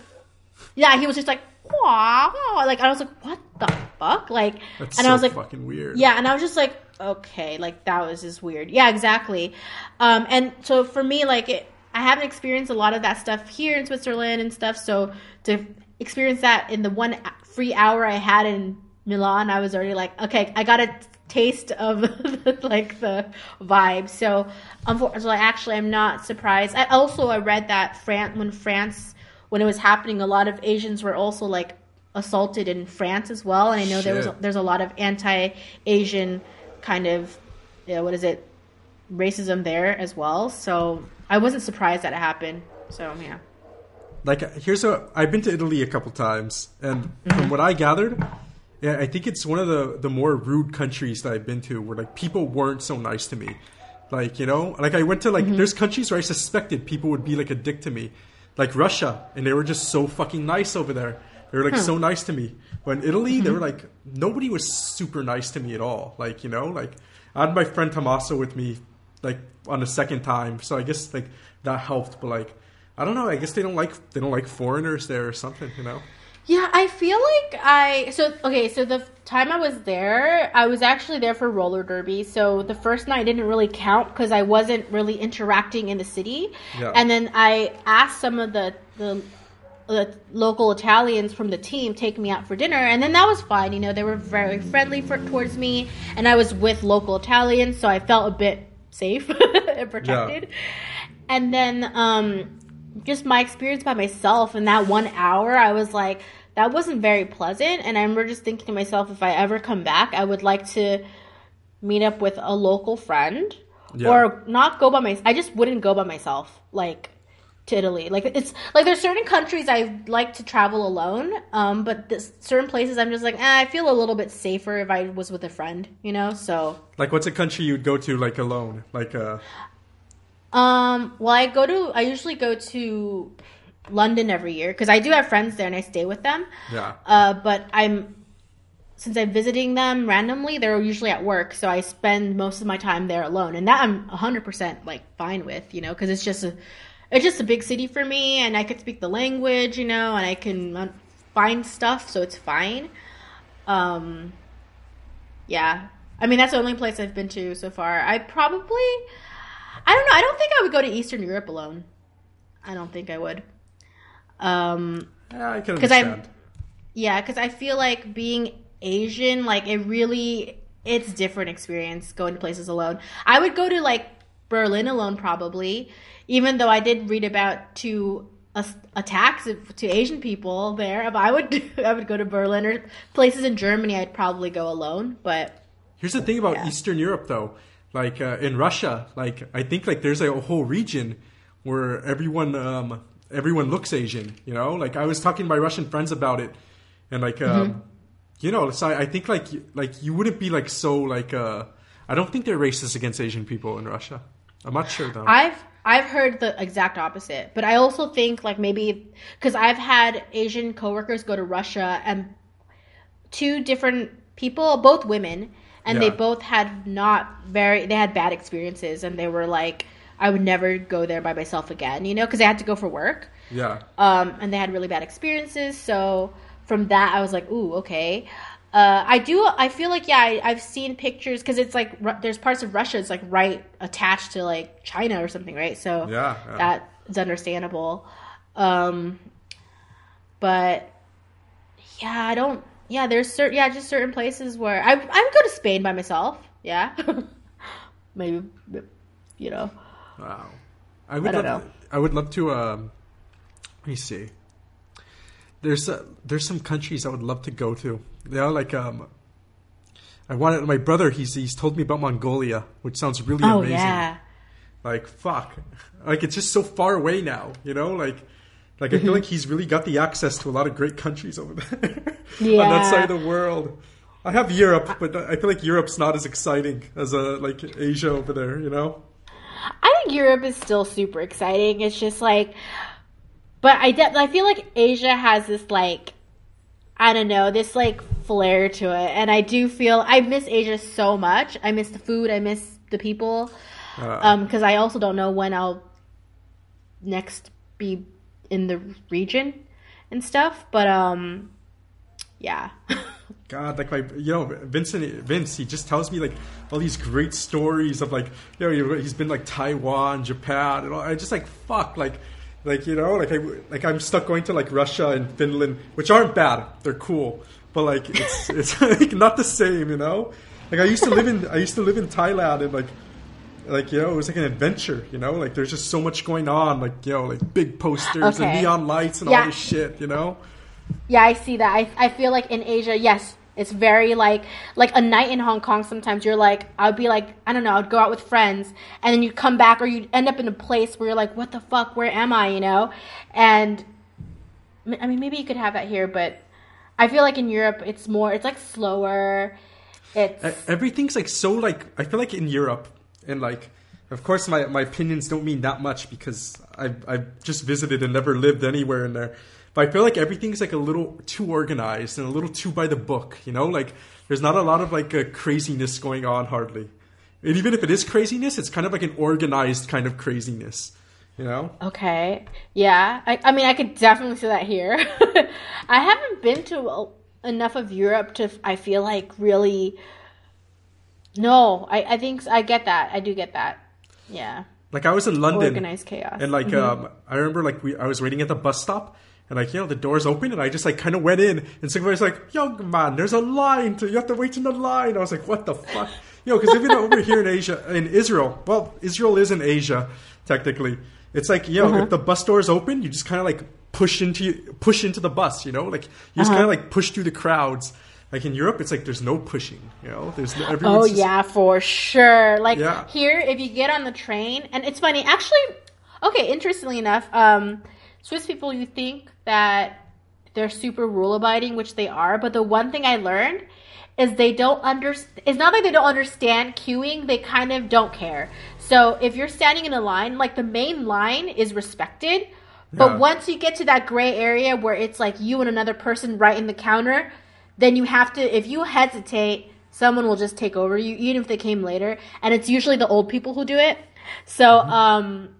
yeah, he was just like, wah, wah. like I was like, what the fuck, like,
That's
and
so
I was like,
fucking weird.
yeah, and I was just like, okay, like that was just weird. Yeah, exactly. Um, and so for me, like, it, I haven't experienced a lot of that stuff here in Switzerland and stuff. So to experience that in the one free hour I had in Milan, I was already like, okay, I got a taste of like the vibe. So, unfortunately, actually, I'm not surprised. I also I read that France when France when it was happening, a lot of Asians were also like assaulted in France as well. And I know there was
Shit.
there's a lot of anti-Asian kind of yeah, what is it racism there as well. So I wasn't surprised that it happened. So yeah.
like here's a I've been to Italy a couple times, and
Mm-hmm.
from what I gathered, yeah, I think it's one of the the more rude countries that I've been to, where like people weren't so nice to me. Like you know, like I went to
Mm-hmm.
like there's countries where I suspected people would be like a dick to me, like Russia, and they were just so fucking nice over there. They were like so nice to me. But in Italy, they were
Mm-hmm.
like nobody was super nice to me at all. Like you know, like I had my friend Tommaso with me, like on the second time, so I guess like that helped. But like I don't know. I guess they don't like they don't like foreigners there or something. You know.
Yeah, I feel like I so okay. So the time I was there, I was actually there for roller derby. So the first night didn't really count because I wasn't really interacting in the city.
Yeah.
And then I asked some of the the the local Italians from the team take me out for dinner, and then that was fine. You know, they were very friendly for, towards me, and I was with local Italians, so I felt a bit safe and protected. Yeah. And then um, just my experience by myself in that one hour, I was like, that wasn't very pleasant. And I remember just thinking to myself, if I ever come back, I would like to meet up with a local friend
Yeah.
or not go by myself. I just wouldn't go by myself, like to Italy. Like it's like there's certain countries I like to travel alone, um, but this, certain places I'm just like, eh, I feel a little bit safer if I was with a friend, you know. So
Like, what's a country you'd go to like alone? Like, uh,
Um, well, I go to, I usually go to London every year because I do have friends there and I stay with them.
yeah,
Uh, but I'm, since I'm visiting them randomly, they're usually at work, so I spend most of my time there alone, and that I'm 100% like fine with, you know, because it's just a, it's just a big city for me, and I could speak the language, you know, and I can find stuff, so it's fine. Um, yeah, I mean that's the only place I've been to so far. I probably, I don't know. I don't think I would go to Eastern Europe alone. I don't think I would. Um,
yeah, I can understand.
yeah, because I feel like being Asian, like it really, it's different experience going to places alone. I would go to like Berlin alone probably, even though I did read about two attacks to Asian people there. If I would, I would go to Berlin or places in Germany. I'd probably go alone. But
Here's the thing about
Yeah.
Eastern Europe, though. Like uh, in Russia, like I think like there's a whole region where everyone um, everyone looks Asian. You know, like I was talking to my Russian friends about it, and like um,
Mm-hmm.
you know, so I, I think like like you wouldn't be like so like uh, I don't think they're racist against Asian people in Russia. I'm not sure though.
I've I've heard the exact opposite. But I also think like maybe because I've had Asian coworkers go to Russia and two different people, both women, and they both had not very they had bad experiences, and they were like, I would never go there by myself again, you know, because they had to go for work.
yeah,
um, and they had really bad experiences. So from that, I was like, ooh, okay. Uh, I do. I feel like yeah, I, I've seen pictures because it's like there's parts of Russia it's like right attached to like China or something, right? So
Yeah, yeah.
that is understandable. Um, but yeah, I don't. Yeah, there's certain yeah, just certain places where I I would go to Spain by myself. Yeah, maybe you know.
Wow. I would
I
love,
know.
I would love to um let me see. There's uh, there's some countries I would love to go to. You know, like um I wanted my brother he's he's told me about Mongolia, which sounds really
Oh
amazing.
yeah.
Like fuck. Like it's just so far away now, you know? Like like I feel like he's really got the access to a lot of great countries over there. On that side of the world. I have Europe, but I feel like Europe's not as exciting as uh, like Asia over there, you know?
I think Europe is still super exciting. It's just like, but I de- I feel like Asia has this like, I don't know, this like flair to it, and I do feel I miss Asia so much. I miss the food. I miss the people.
Uh,
Um, because I also don't know when I'll next be in the region and stuff. But um, yeah.
God, like my, you know, Vincent, Vince, he just tells me like all these great stories of like, you know, he's been like Taiwan, Japan, and all. I just like fuck, like, like you know, like I, like I'm stuck going to like Russia and Finland, which aren't bad, they're cool, but like it's it's like not the same, you know. Like I used to live in, I used to live in Thailand and like. Like you know, it was like an adventure. You know, like there's just so much going on. Like you know, like big posters and neon lights and
Yeah.
all this shit. You know,
Yeah, I see that. I I feel like in Asia, yes, it's very like like a night in Hong Kong. Sometimes you're like, I'd be like, I don't know, I'd go out with friends, and then you come back, or you end up in a place where you're like, what the fuck, where am I? You know, and I mean, maybe you could have that here, but I feel like in Europe, it's more, it's like slower. It's
everything's like so like I feel like in Europe and like of course my, my opinions don't mean that much because I've I've just visited and never lived anywhere in there. But I feel like everything's like a little too organized and a little too by the book, you know? Like there's not a lot of like uh, craziness going on hardly. And even if it is craziness, it's kind of like an organized kind of craziness, you know?
Okay. Yeah. I, I mean, I could definitely see that here. I haven't been to a, enough of Europe to, I feel like, really. No, I, I think I get that. I do get that. Yeah.
Like I was in London
Organized chaos.
And like mm-hmm. um, I remember like we I was waiting at the bus stop and like you know the doors open and I just like kind of went in and somebody's like young man there's a line to you have to wait in the line I was like what the fuck you know because even over here in Asia in Israel well Israel is in Asia technically it's like you know uh-huh. if the bus doors open you just kind of like push into push into the bus you know like you just uh-huh. kind of like push through the crowds like in Europe it's like there's no pushing you know there's no,
Oh
just-
yeah, for sure. Like
Yeah.
here, if you get on the train, and it's funny, actually. Okay, interestingly enough, um, Swiss people, you think that they're super rule abiding, which they are, but the one thing I learned is they don't understand. It's not like they don't understand queuing; they kind of don't care. So if you're standing in a line, like the main line is respected, but
Yeah.
once you get to that gray area where it's like you and another person right in the counter, then you have to if you hesitate someone will just take over you even if they came later. And it's usually the old people who do it. So um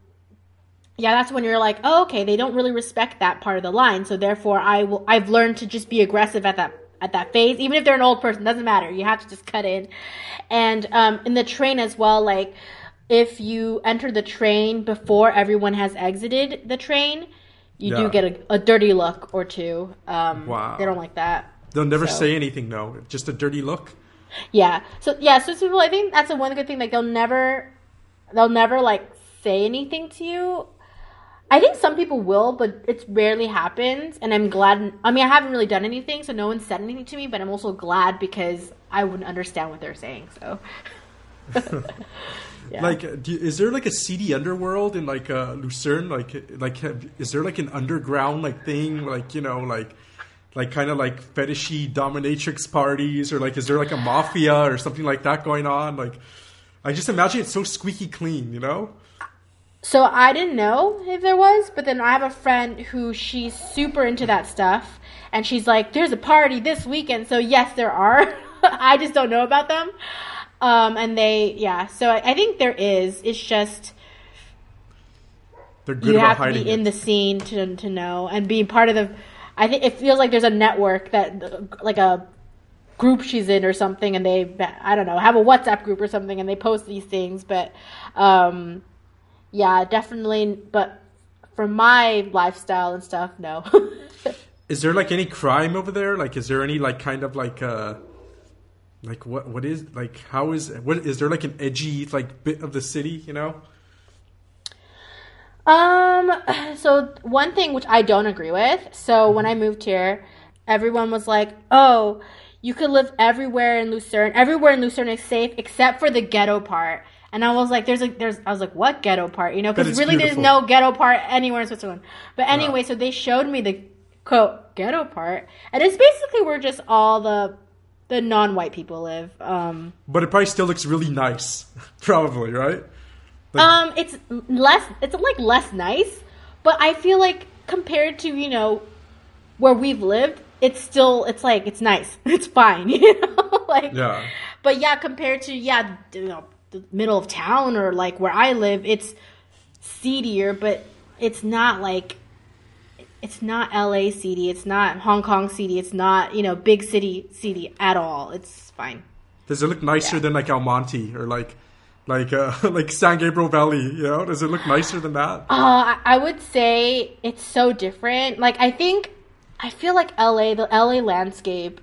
yeah that's when you're like oh okay they don't really respect that part of the line. So therefore i will i've learned to just be aggressive at that at that phase. Even if they're an old person doesn't matter. You have to just cut in. And um in the train as well like if you enter the train before everyone has exited the train you
Yeah.
do get a, a dirty look or two. Um
Wow.
they don't like that
they'll never
So-
say anything though just a dirty look
Yeah. So yeah, so people, I think that's the one good thing. Like they'll never, they'll never like say anything to you. I think some people will, but it rarely happens. And I'm glad. I mean, I haven't really done anything, so no one said anything to me. But I'm also glad because I wouldn't understand what they're saying. So, Yeah.
Like, is there like a seedy underworld in like uh, Lucerne? Like, like, have, is there like an underground like thing? Like, you know, like, like kind of like fetishy dominatrix parties, or like, is there like a mafia or something like that going on? Like, I just imagine it's so squeaky clean, you know?
so I didn't know if there was, but then I have a friend who she's super into that stuff, and she's like, "There's a party this weekend." So yes, there are. I just don't know about them. Um, and they, yeah. So I, I think there is. It's just
They're good
you
about
have to be in the scene to to know and be part of the. I think it feels like there's a network that like a group she's in or something, and they I don't know have a WhatsApp group or something, and they post these things. But um, yeah, definitely. But for my lifestyle and stuff, no.
Is there like any crime over there? Like, is there any like kind of like uh, like what what is like how is what is there like an edgy like bit of the city? You know?
Um, so one thing which I don't agree with. So when I moved here, everyone was like, "Oh, you could live everywhere in Lucerne. Everywhere in Lucerne is safe except for the ghetto part." And I was like, "There's a there's." I was like, "What ghetto part?" You know, because really,
beautiful.
there's no ghetto part anywhere in Switzerland. But anyway, so they showed me the quote ghetto part, and it's basically where just all the the non-white people live. Um,
But it probably still looks really nice. probably right. Like,
Um, it's less. It's like less nice, but I feel like compared to you know where we've lived, it's still it's like it's nice. It's fine, you know. like,
Yeah.
But yeah, compared to yeah, you know, the middle of town or like where I live, it's seedier, but it's not like it's not LA seedy. It's not Hong Kong seedy. It's not you know big city seedy at all. It's fine.
Does it look nicer
Yeah.
than like El Monte or like like uh, like San Gabriel Valley? You know, does it look nicer than that?
Uh, I- would say it's so different. Like, I think, I feel like LA, the LA landscape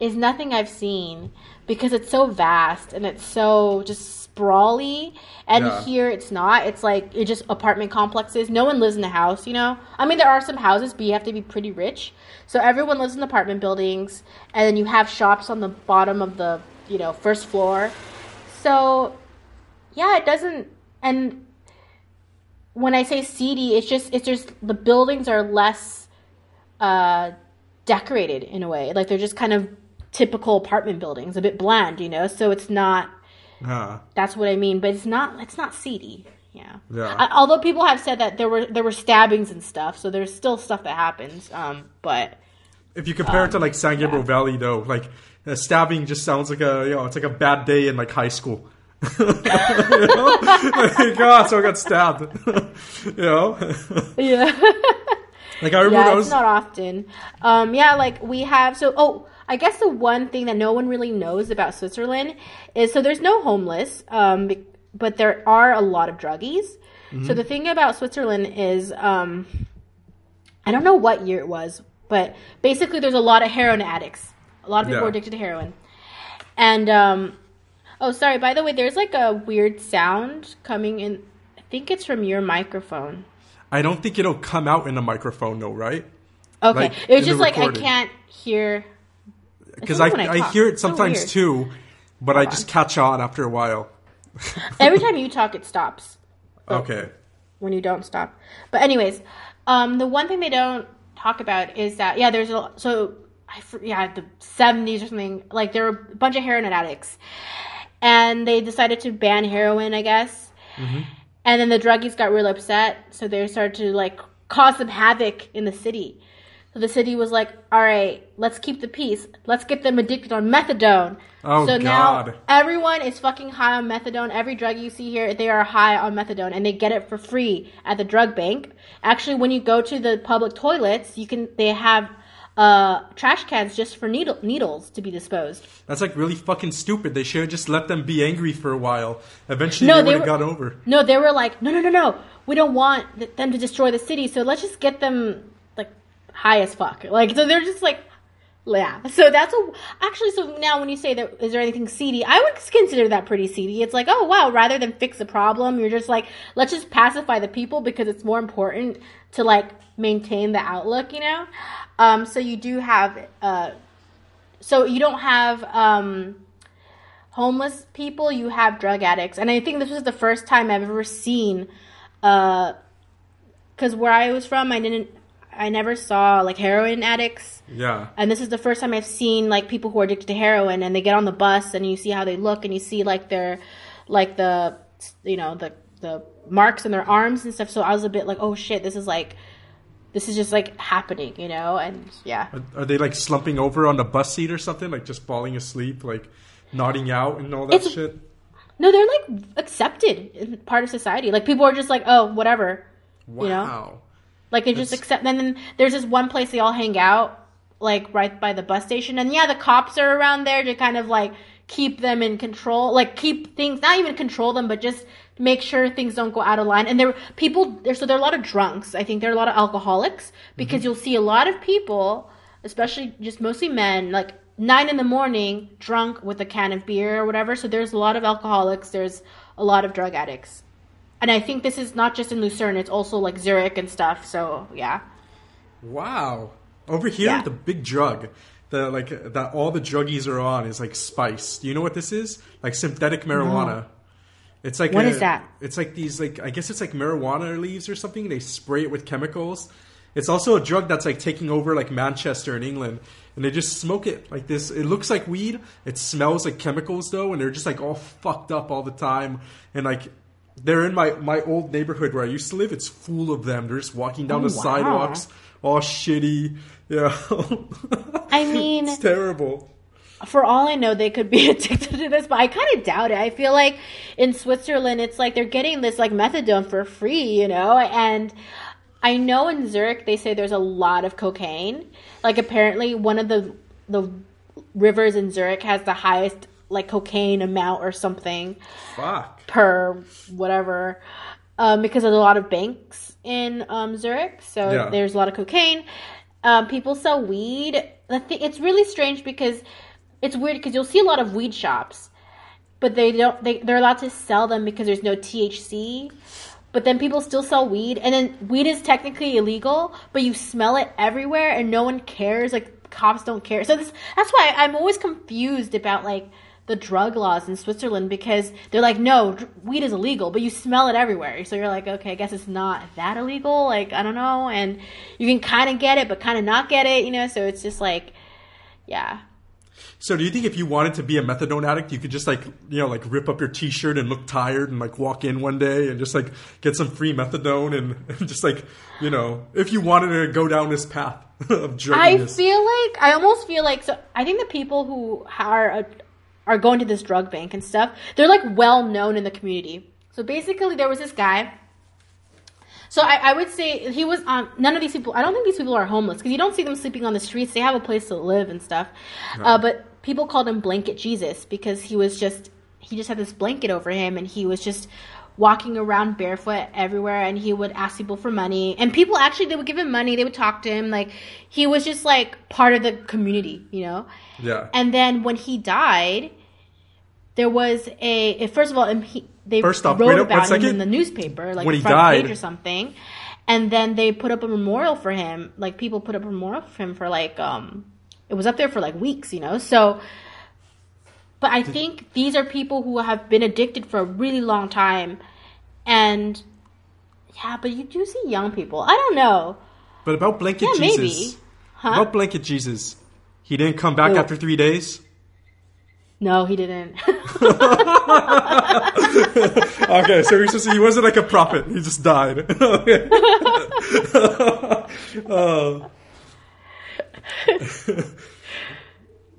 is nothing I've seen because it's so vast and it's so just sprawly. And
Yeah.
here it's not. It's like, it's just apartment complexes. No one lives in a house, you know? I mean, there are some houses, but you have to be pretty rich. So everyone lives in apartment buildings, and then you have shops on the bottom of the, you know, first floor. So, yeah, it doesn't. And when I say seedy, it's just it's just the buildings are less uh, decorated in a way. Like they're just kind of typical apartment buildings, a bit bland, you know. So it's not.
Yeah.
That's what I mean, but it's not. It's not seedy. Yeah.
Yeah.
I, although people have said that there were there were stabbings and stuff, so there's still stuff that happens. Um, but
If you compare it to like San Gabriel
yeah.
Valley, though, like stabbing just sounds like a you know it's like a bad day in like high school. You know? like, oh, so I got stabbed. you know,
yeah.
like I remember
yeah, it's
was
not often. Um, yeah, like we have. So, oh, I guess the one thing that no one really knows about Switzerland is so there's no homeless, um, but there are a lot of druggies.
Mm-hmm.
So the thing about Switzerland is, um, I don't know what year it was, but basically there's a lot of heroin addicts. A lot of people
Yeah.
are addicted to heroin, and um, oh, sorry. By the way, there's like a weird sound coming in. I think it's from your microphone.
I don't think it'll come out in a microphone though, right?
Okay,
Like,
it was just
the
like I can't hear.
Because I
I
I hear it
It's so
sometimes too, but I just catch on after a while.
Every time you talk, it stops
Okay.
when you don't stop. But anyways, um, the one thing they don't talk about is that yeah, there's a so I yeah the seventies or something like there were a bunch of heroin addicts, and they decided to ban heroin, I guess. Mm-hmm. And then the druggies got real upset, so they started to like cause some havoc in the city. So the city was like, "All right, let's keep the peace. Let's get them addicted on methadone."
Oh,
so now everyone is fucking high on methadone. Every drug you see here, they are high on methadone, and they get it for free at the drug bank. Actually, when you go to the public toilets, you can they have uh, trash cans just for needle, needles to be disposed.
That's like really fucking stupid. They should have just let them be angry for a while. Eventually,
No,
they would have got over.
No, they were like, no, no, no, no. We don't want th- them to destroy the city, so let's just get them like high as fuck. Like, so they're just like Yeah. So that's a actually. So now, when you say that, is there anything seedy? I would consider that pretty seedy. It's like, oh wow, rather than fix the problem, you're just like, let's just pacify the people because it's more important to like maintain the outlook, you know. Um, so you do have, uh, so you don't have um, homeless people. You have drug addicts, and I think this was the first time I've ever seen. Uh, because where I was from, I didn't, I never saw like heroin addicts.
Yeah.
And this is the first time I've seen like people who are addicted to heroin and they get on the bus and you see how they look and you see like their like the you know the the marks on their arms and stuff. So I was a bit like, oh shit, this is like this is just like happening, you know? And yeah.
Are, are they like slumping over on the bus seat or something, like just falling asleep, like nodding out and all that
It's-
shit?
No, they're like accepted in part of society. Like people are just like, oh, whatever.
Wow.
You know? Like they just
That's-
accept. And then there's this one place they all hang out, like right by the bus station. And yeah, the cops are around there to kind of like keep them in control, like keep things, not even control them, but just make sure things don't go out of line. And there people there, so there are a lot of drunks. I think there are a lot of alcoholics because mm-hmm. you'll see a lot of people, especially just mostly men, like nine in the morning, drunk with a can of beer or whatever. So there's a lot of alcoholics. There's a lot of drug addicts and I think this is not just in Lucerne; it's also like Zurich and stuff. So yeah,
Wow. Over here,
Yeah.
the big drug, the like that all the druggies are on is like spice. Do you know what this is? Like synthetic marijuana. It's like
What
a-
is that?
It's like these like I guess it's like marijuana leaves or something. They spray it with chemicals. It's also a drug that's like taking over like Manchester in England, and they just smoke it like this. It looks like weed. It smells like chemicals though, and they're just like all fucked up all the time. And like they're in my my old neighborhood where I used to live. It's full of them. They're just walking down
Oh,
the
wow.
sidewalks, all shitty. Yeah,
I mean,
it's terrible.
For all I know, they could be addicted to this, but I kind of doubt it. I feel like in Switzerland, it's like they're getting this like methadone for free, you know, and. I know in Zurich they say there's a lot of cocaine. Like apparently one of the the rivers in Zurich has the highest like cocaine amount or something.
Fuck.
per whatever um, because there's a lot of banks in um, Zurich, so
Yeah.
there's a lot of cocaine. Um, people sell weed. The thing, it's really strange because it's weird because you'll see a lot of weed shops, but they don't. They they're allowed to sell them because there's no THC. But then people still sell weed, and then weed is technically illegal, but you smell it everywhere, and no one cares. Like cops don't care. So this, that's why I'm always confused about like the drug laws in Switzerland because they're like, no, weed is illegal, but you smell it everywhere. So you're like, okay, I guess it's not that illegal. Like I don't know, and you can kind of get it, but kind of not get it. You know, so it's just like, yeah.
So do you think if you wanted to be a methadone addict, you could just like you know like rip up your T-shirt and look tired and like walk in one day and just like get some free methadone and, and just like you know if you wanted to go down this path of
drug
I
feel like I almost feel like so. I think the people who are uh, are going to this drug bank and stuff, they're like well known in the community. So basically, there was this guy. So I, I would say he was on. None of these people. I don't think these people are homeless because you don't see them sleeping on the streets. They have a place to live and stuff. Uh, but people called him Blanket Jesus because he was just he just had this blanket over him and he was just walking around barefoot everywhere and he would ask people for money and people actually they would give him money they would talk to him like he was just like part of the community you know
yeah.
and then when he died, there was a first of all, and he, they
First off,
wrote
wait
about him in the newspaper, like
When
the
he
front
died-
page or something. And then they put up a memorial for him. Like people put up a memorial for him for like um, it was up there for like weeks, you know. So, but I think these are people who have been addicted for a really long time, and yeah, but you do see young people. I don't know.
But about blanket
Yeah,
Jesus.
maybe. Huh?
About blanket Jesus. He didn't come back
Who?
after three days.
No, he didn't.
Okay, so just, he wasn't like a prophet. He just died. Oh.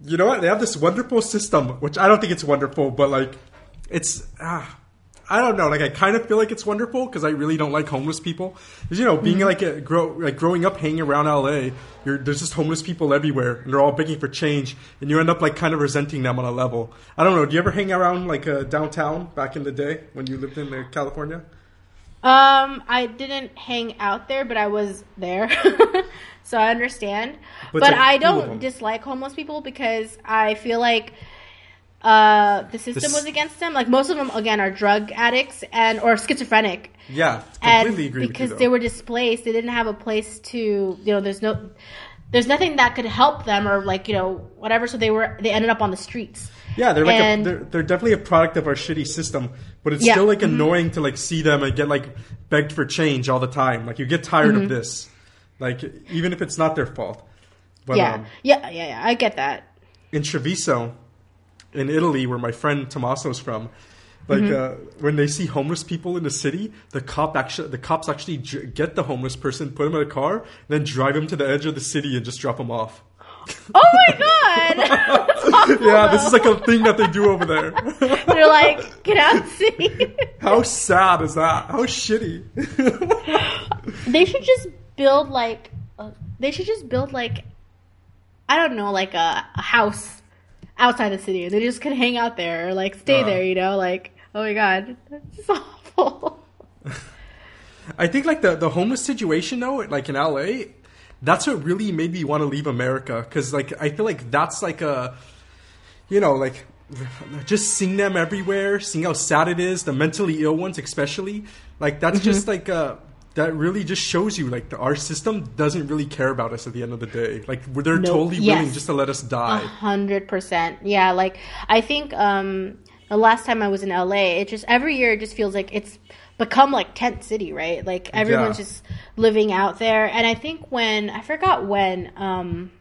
you know what? They have this wonderful system, which I don't think it's wonderful, but like, it's ah, I don't know. Like, I kind of feel like it's wonderful because I really don't like homeless people. 'Cause, you know, being like a grow like growing up hanging around LA, you're, there's just homeless people everywhere, and they're all begging for change, and you end up like kind of resenting them on a level. I don't know. Do you ever hang around like uh, downtown back in the day when you lived in uh, California?
Um, I didn't hang out there, but I was there, so I understand.
But
But, I
cool of them.
don't dislike homeless people because I feel like uh, the system
This-
was against them. Like most of them, again, are drug addicts and or schizophrenic,
Yeah,
and
completely agree
because
with
they were displaced, they didn't have a place to. You know, there's no, there's nothing that could help them or like you know whatever. So they were they ended up on the streets.
Yeah, they're like a, they're, they're definitely a product of our shitty system, but it's
Yeah.
still like
Mhm.
annoying to like see them and get like begged for change all the time. Like you get tired
Mm-hmm.
of this, like even if it's not their fault. But
yeah,
um,
yeah, yeah, yeah. I get that.
in Treviso, in Italy, where my friend Tommaso's from, like
Mm-hmm.
uh, when they see homeless people in the city, the cop actually the cops actually j- get the homeless person, put him in a car, then drive him to the edge of the city and just drop him off.
Oh my god!
yeah, this is like a thing that they do over there.
They're like, get out of city.
How sad is that? How shitty.
they should just build like, uh, they should just build like, I don't know, like a, a house outside the city. They just can hang out there or like stay
Uh.
there, you know? Like, oh my god, that's awful.
I think like the the homeless situation though, like in LA, that's what really made me want to leave America because like I feel like that's like a, you know, like just seeing them everywhere, seeing how sad it is, the mentally ill ones especially, like that's just like uh that really just shows you like our system doesn't really care about us at the end of the day. Like they're
No,
totally
yes.
willing just to let us die.
hundred percent. Yeah, like I think um the last time I was in LA, it just every year it just feels like it's become like tent city, right? Like everyone's
Yeah.
just living out there. And I think when I forgot when um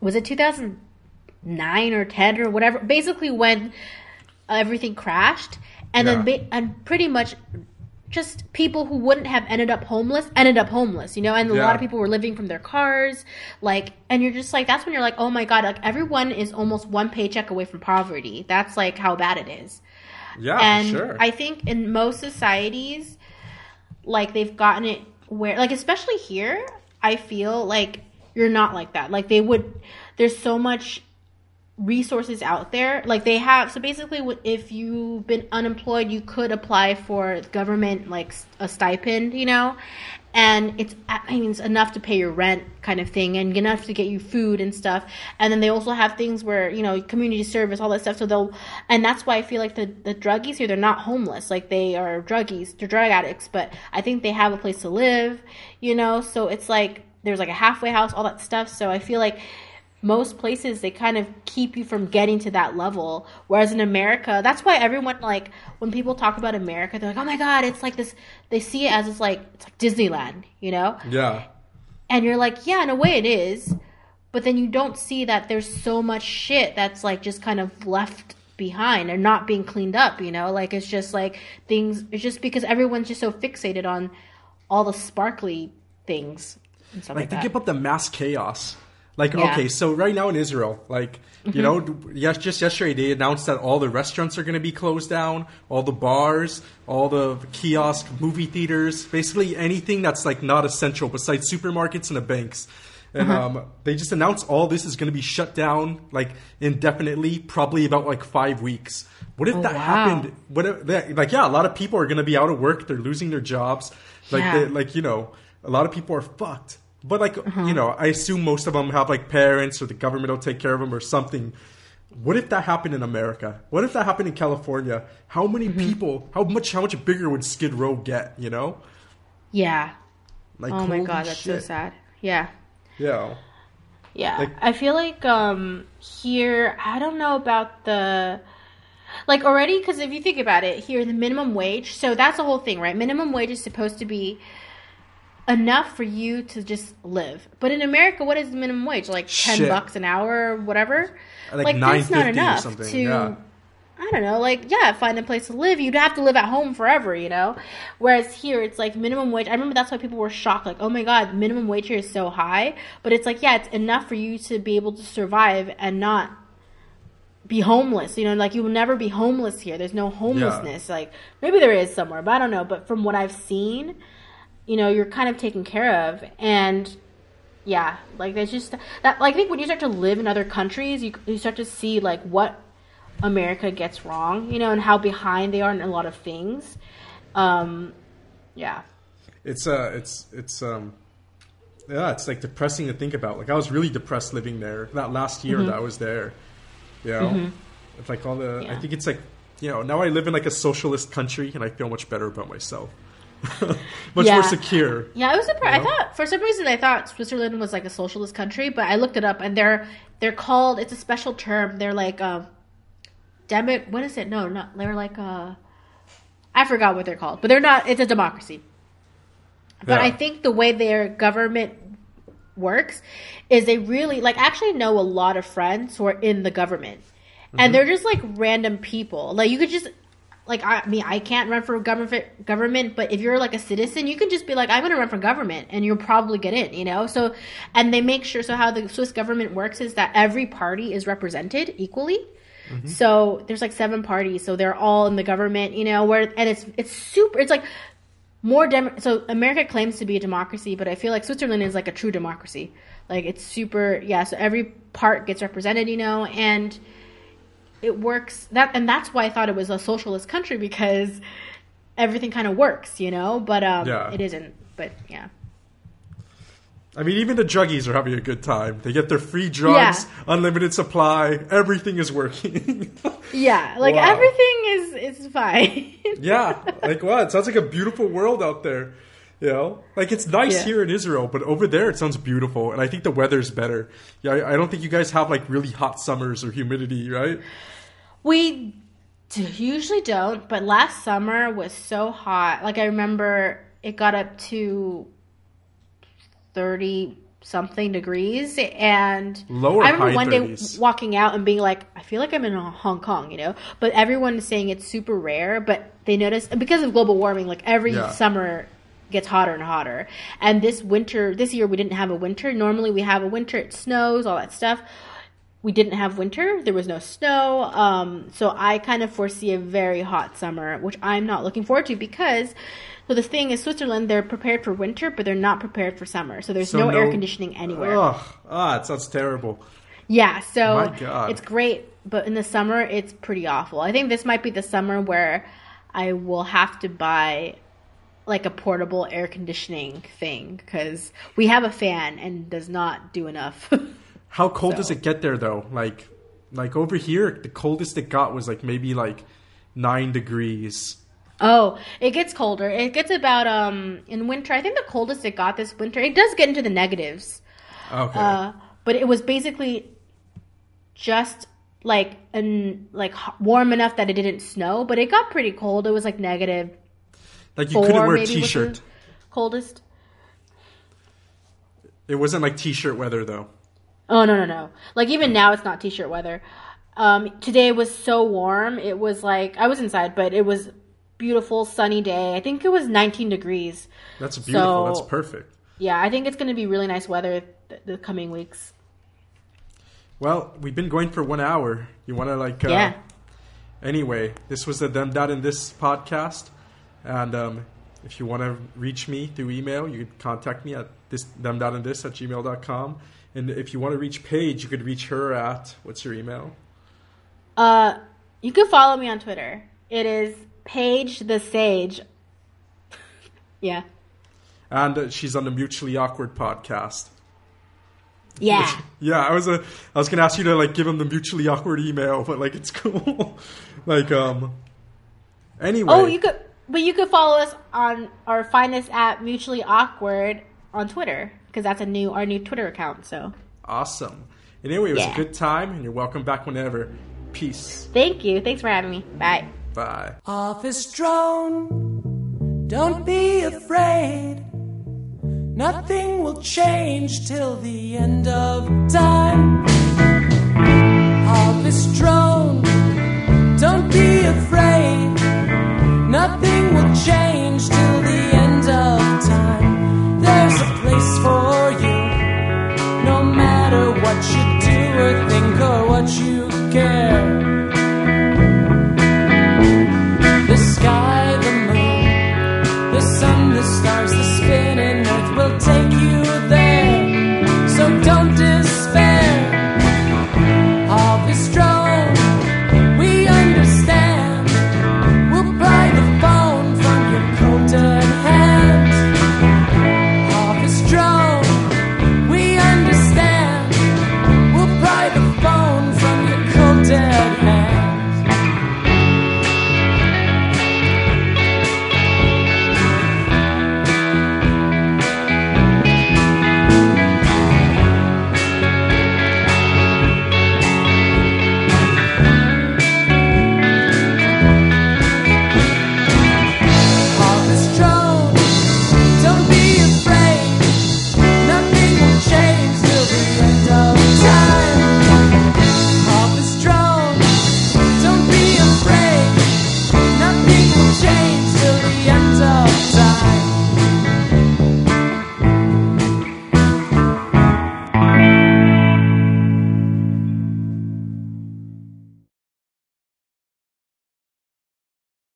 was it 2009 or 10 or whatever, basically when everything crashed and then ba- and pretty much just people who wouldn't have ended up homeless ended up homeless, you know, and a
Yeah.
lot of people were living from their cars, like, and you're just like, that's when you're like, oh my god, like everyone is almost one paycheck away from poverty. That's like how bad it is.
Yeah,
and
sure.
I think in most societies, like they've gotten it where, like especially here, I feel like you're not like that. Like they would, there's so much resources out there like they have so basically if you've been unemployed you could apply for government like a stipend you know? And it's i mean it's enough to pay your rent kind of thing and enough to get you food and stuff. And then they also have things where you know community service all that stuff. So they'll and that's why i feel like the the druggies here they're not homeless. Like they are druggies. They're drug addicts. But i think they have a place to live you know? So it's like there's like a halfway house all that stuff. So i feel like most places they kind of keep you from getting to that level. Whereas in america that's why everyone like when people talk about america they're like oh my god it's like this they see it as it's like it's like disneyland you know?
Yeah.
and you're like yeah in a way it is but then you don't see that there's so much shit that's like just kind of left behind and not being cleaned up you know? Like it's just like things it's just because everyone's just so fixated on all the sparkly things and like,
like think about the mass chaos like
Yeah.
okay so right now in israel like you know yes just yesterday they announced that all the restaurants are going to be closed down all the bars all the kiosk movie theaters basically anything that's like not essential besides supermarkets and the banks. And um, they just announced all this is going to be shut down like indefinitely probably about like five weeks. What if
Oh,
that
wow.
happened? What if that, like yeah a lot of people are going to be out of work they're losing their jobs. Like
Yeah.
they, like you know a lot of people are fucked but like
Uh-huh.
you know i assume most of them have like parents or the government will take care of them or something. What if that happened in america? What if that happened in california? How many
Mm-hmm.
people how much how much bigger would skid row get you know?
Yeah.
Like
oh my god that's so sad. Yeah.
Yeah.
Yeah,
Like-
I feel like um here I don't know about the like already because if you think about it here the minimum wage so that's the whole thing right? Minimum wage is supposed to be enough for you to just live but in America what is the minimum wage like ten
Shit.
bucks an hour or whatever
Like
that's not
$9.50 or
enough
something,
to
yeah.
I don't know, like yeah, find a place to live. You'd have to live at home forever, you know. Whereas here, it's like minimum wage. I remember that's why people were shocked, like, oh my god, minimum wage here is so high. But it's like, yeah, it's enough for you to be able to survive and not be homeless. You know, like you will never be homeless here. There's no homelessness. Like maybe there is somewhere, but I don't know. But from what I've seen, you know, you're kind of taken care of, and yeah, like that's just that. Like I think when you start to live in other countries, you you start to see like what America gets wrong, you know, and how behind they are in a lot of things. Um, Yeah.
it's uh it's it's um yeah it's like depressing to think about like i was really depressed living there that last year that i was there you know it's like all the i
Mm-hmm.
Think it's like you know now i live in like a socialist country and i feel much better about myself much
Yeah.
more secure
Yeah, I was surprised.
You know?
I thought for some reason I thought Switzerland was like a socialist country, but I looked it up and they're they're called. It's a special term. They're like um, demo. What is it? No, not they're like uh, I forgot what they're called, but they're not. It's a democracy. But
Yeah.
I think the way their government works is they really like I actually know a lot of friends who are in the government.
Mm-hmm.
And they're just like random people. Like you could just like I, I mean I can't run for government government, but if you're like a citizen, you can just be like I'm going to run for government and you'll probably get in, you know? So and they make sure so how the Swiss government works is that every party is represented equally. Mm-hmm. So there's like seven parties, so they're all in the government, you know, where and it's it's super it's like more dem- so America claims to be a democracy, but I feel like Switzerland is like a true democracy. Like it's super yeah, so every part gets represented, you know, and it works that and that's why I thought it was a socialist country because everything kind of works, you know, but um
Yeah.
it isn't. But yeah.
I mean, even the druggies are having a good time. They get their free drugs, unlimited supply. Everything is working.
Yeah, like
Wow.
everything is is fine.
yeah, like what? It sounds like a beautiful world out there. You know, like it's nice
Yeah.
here in Israel, but over there it sounds beautiful, and I think the weather's better. Yeah, I, I don't think you guys have like really hot summers or humidity, right?
We usually don't, but last summer was so hot. Like I remember it got up to 30 something degrees and
Lower
I remember one
30s.
day walking out and being like I feel like I'm in Hong Kong, you know. But everyone is saying it's super rare, but they notice because of global warming like every
Yeah.
summer gets hotter and hotter. And this winter, this year we didn't have a winter. Normally we have a winter, it snows, all that stuff we didn't have winter. There was no snow. Um, so I kind of foresee a very hot summer, which I'm not looking forward to because. So the thing is, Switzerland, they're prepared for winter, but they're not prepared for summer. So there's
So
no, air conditioning anywhere.
Ugh, ah, it sounds terrible.
Yeah, so it's great, but in the summer it's pretty awful. I think this might be the summer where I will have to buy like a portable air conditioning thing because we have a fan and does not do enough.
How cold does it get there though? Like, like over here, the coldest it got was like maybe like nine degrees.
Oh, it gets colder. It gets about um in winter. I think the coldest it got this winter. It does get into the negatives.
Okay.
Uh, but it was basically just like an like warm enough that it didn't snow, but it got pretty cold. It was like negative
like you couldn't wear a
maybe was the
t-shirt.
coldest.
It wasn't like t-shirt weather though.
Oh no no no! Like even now, it's not t-shirt weather. Um, today was so warm. It was like I was inside, but it was beautiful sunny day. I think it was 19 degrees.
That's beautiful.
So-
That's perfect.
Yeah, I think it's going to be really nice weather th- the coming weeks.
Well, we've been going for one hour. You want to like? Uh,
Yeah.
Anyway, this was the Them That in This podcast, and um, if you want to reach me through email, you could contact me at this them dot in this at gmail.com. And if you want to reach Paige, you could reach her at what's your email?
Uh, you can follow me on Twitter. It is Paige the Sage. yeah.
And uh, she's on the Mutually Awkward podcast.
Yeah.
Yeah, I was uh, I was gonna ask you to like give him the mutually awkward email, but like it's cool. like um. Anyway.
Oh, you could, but you could follow us on or find us at Mutually Awkward on Twitter because that's a new our new Twitter account. So
Awesome. Anyway, it was
Yeah.
a good time, and you're welcome back whenever. Peace.
thank you. Thanks for having me. Bye.
Bye.
Office drone, don't be afraid. Nothing will change till the end of time. Office drone, don't be afraid. Nothing will change till the end of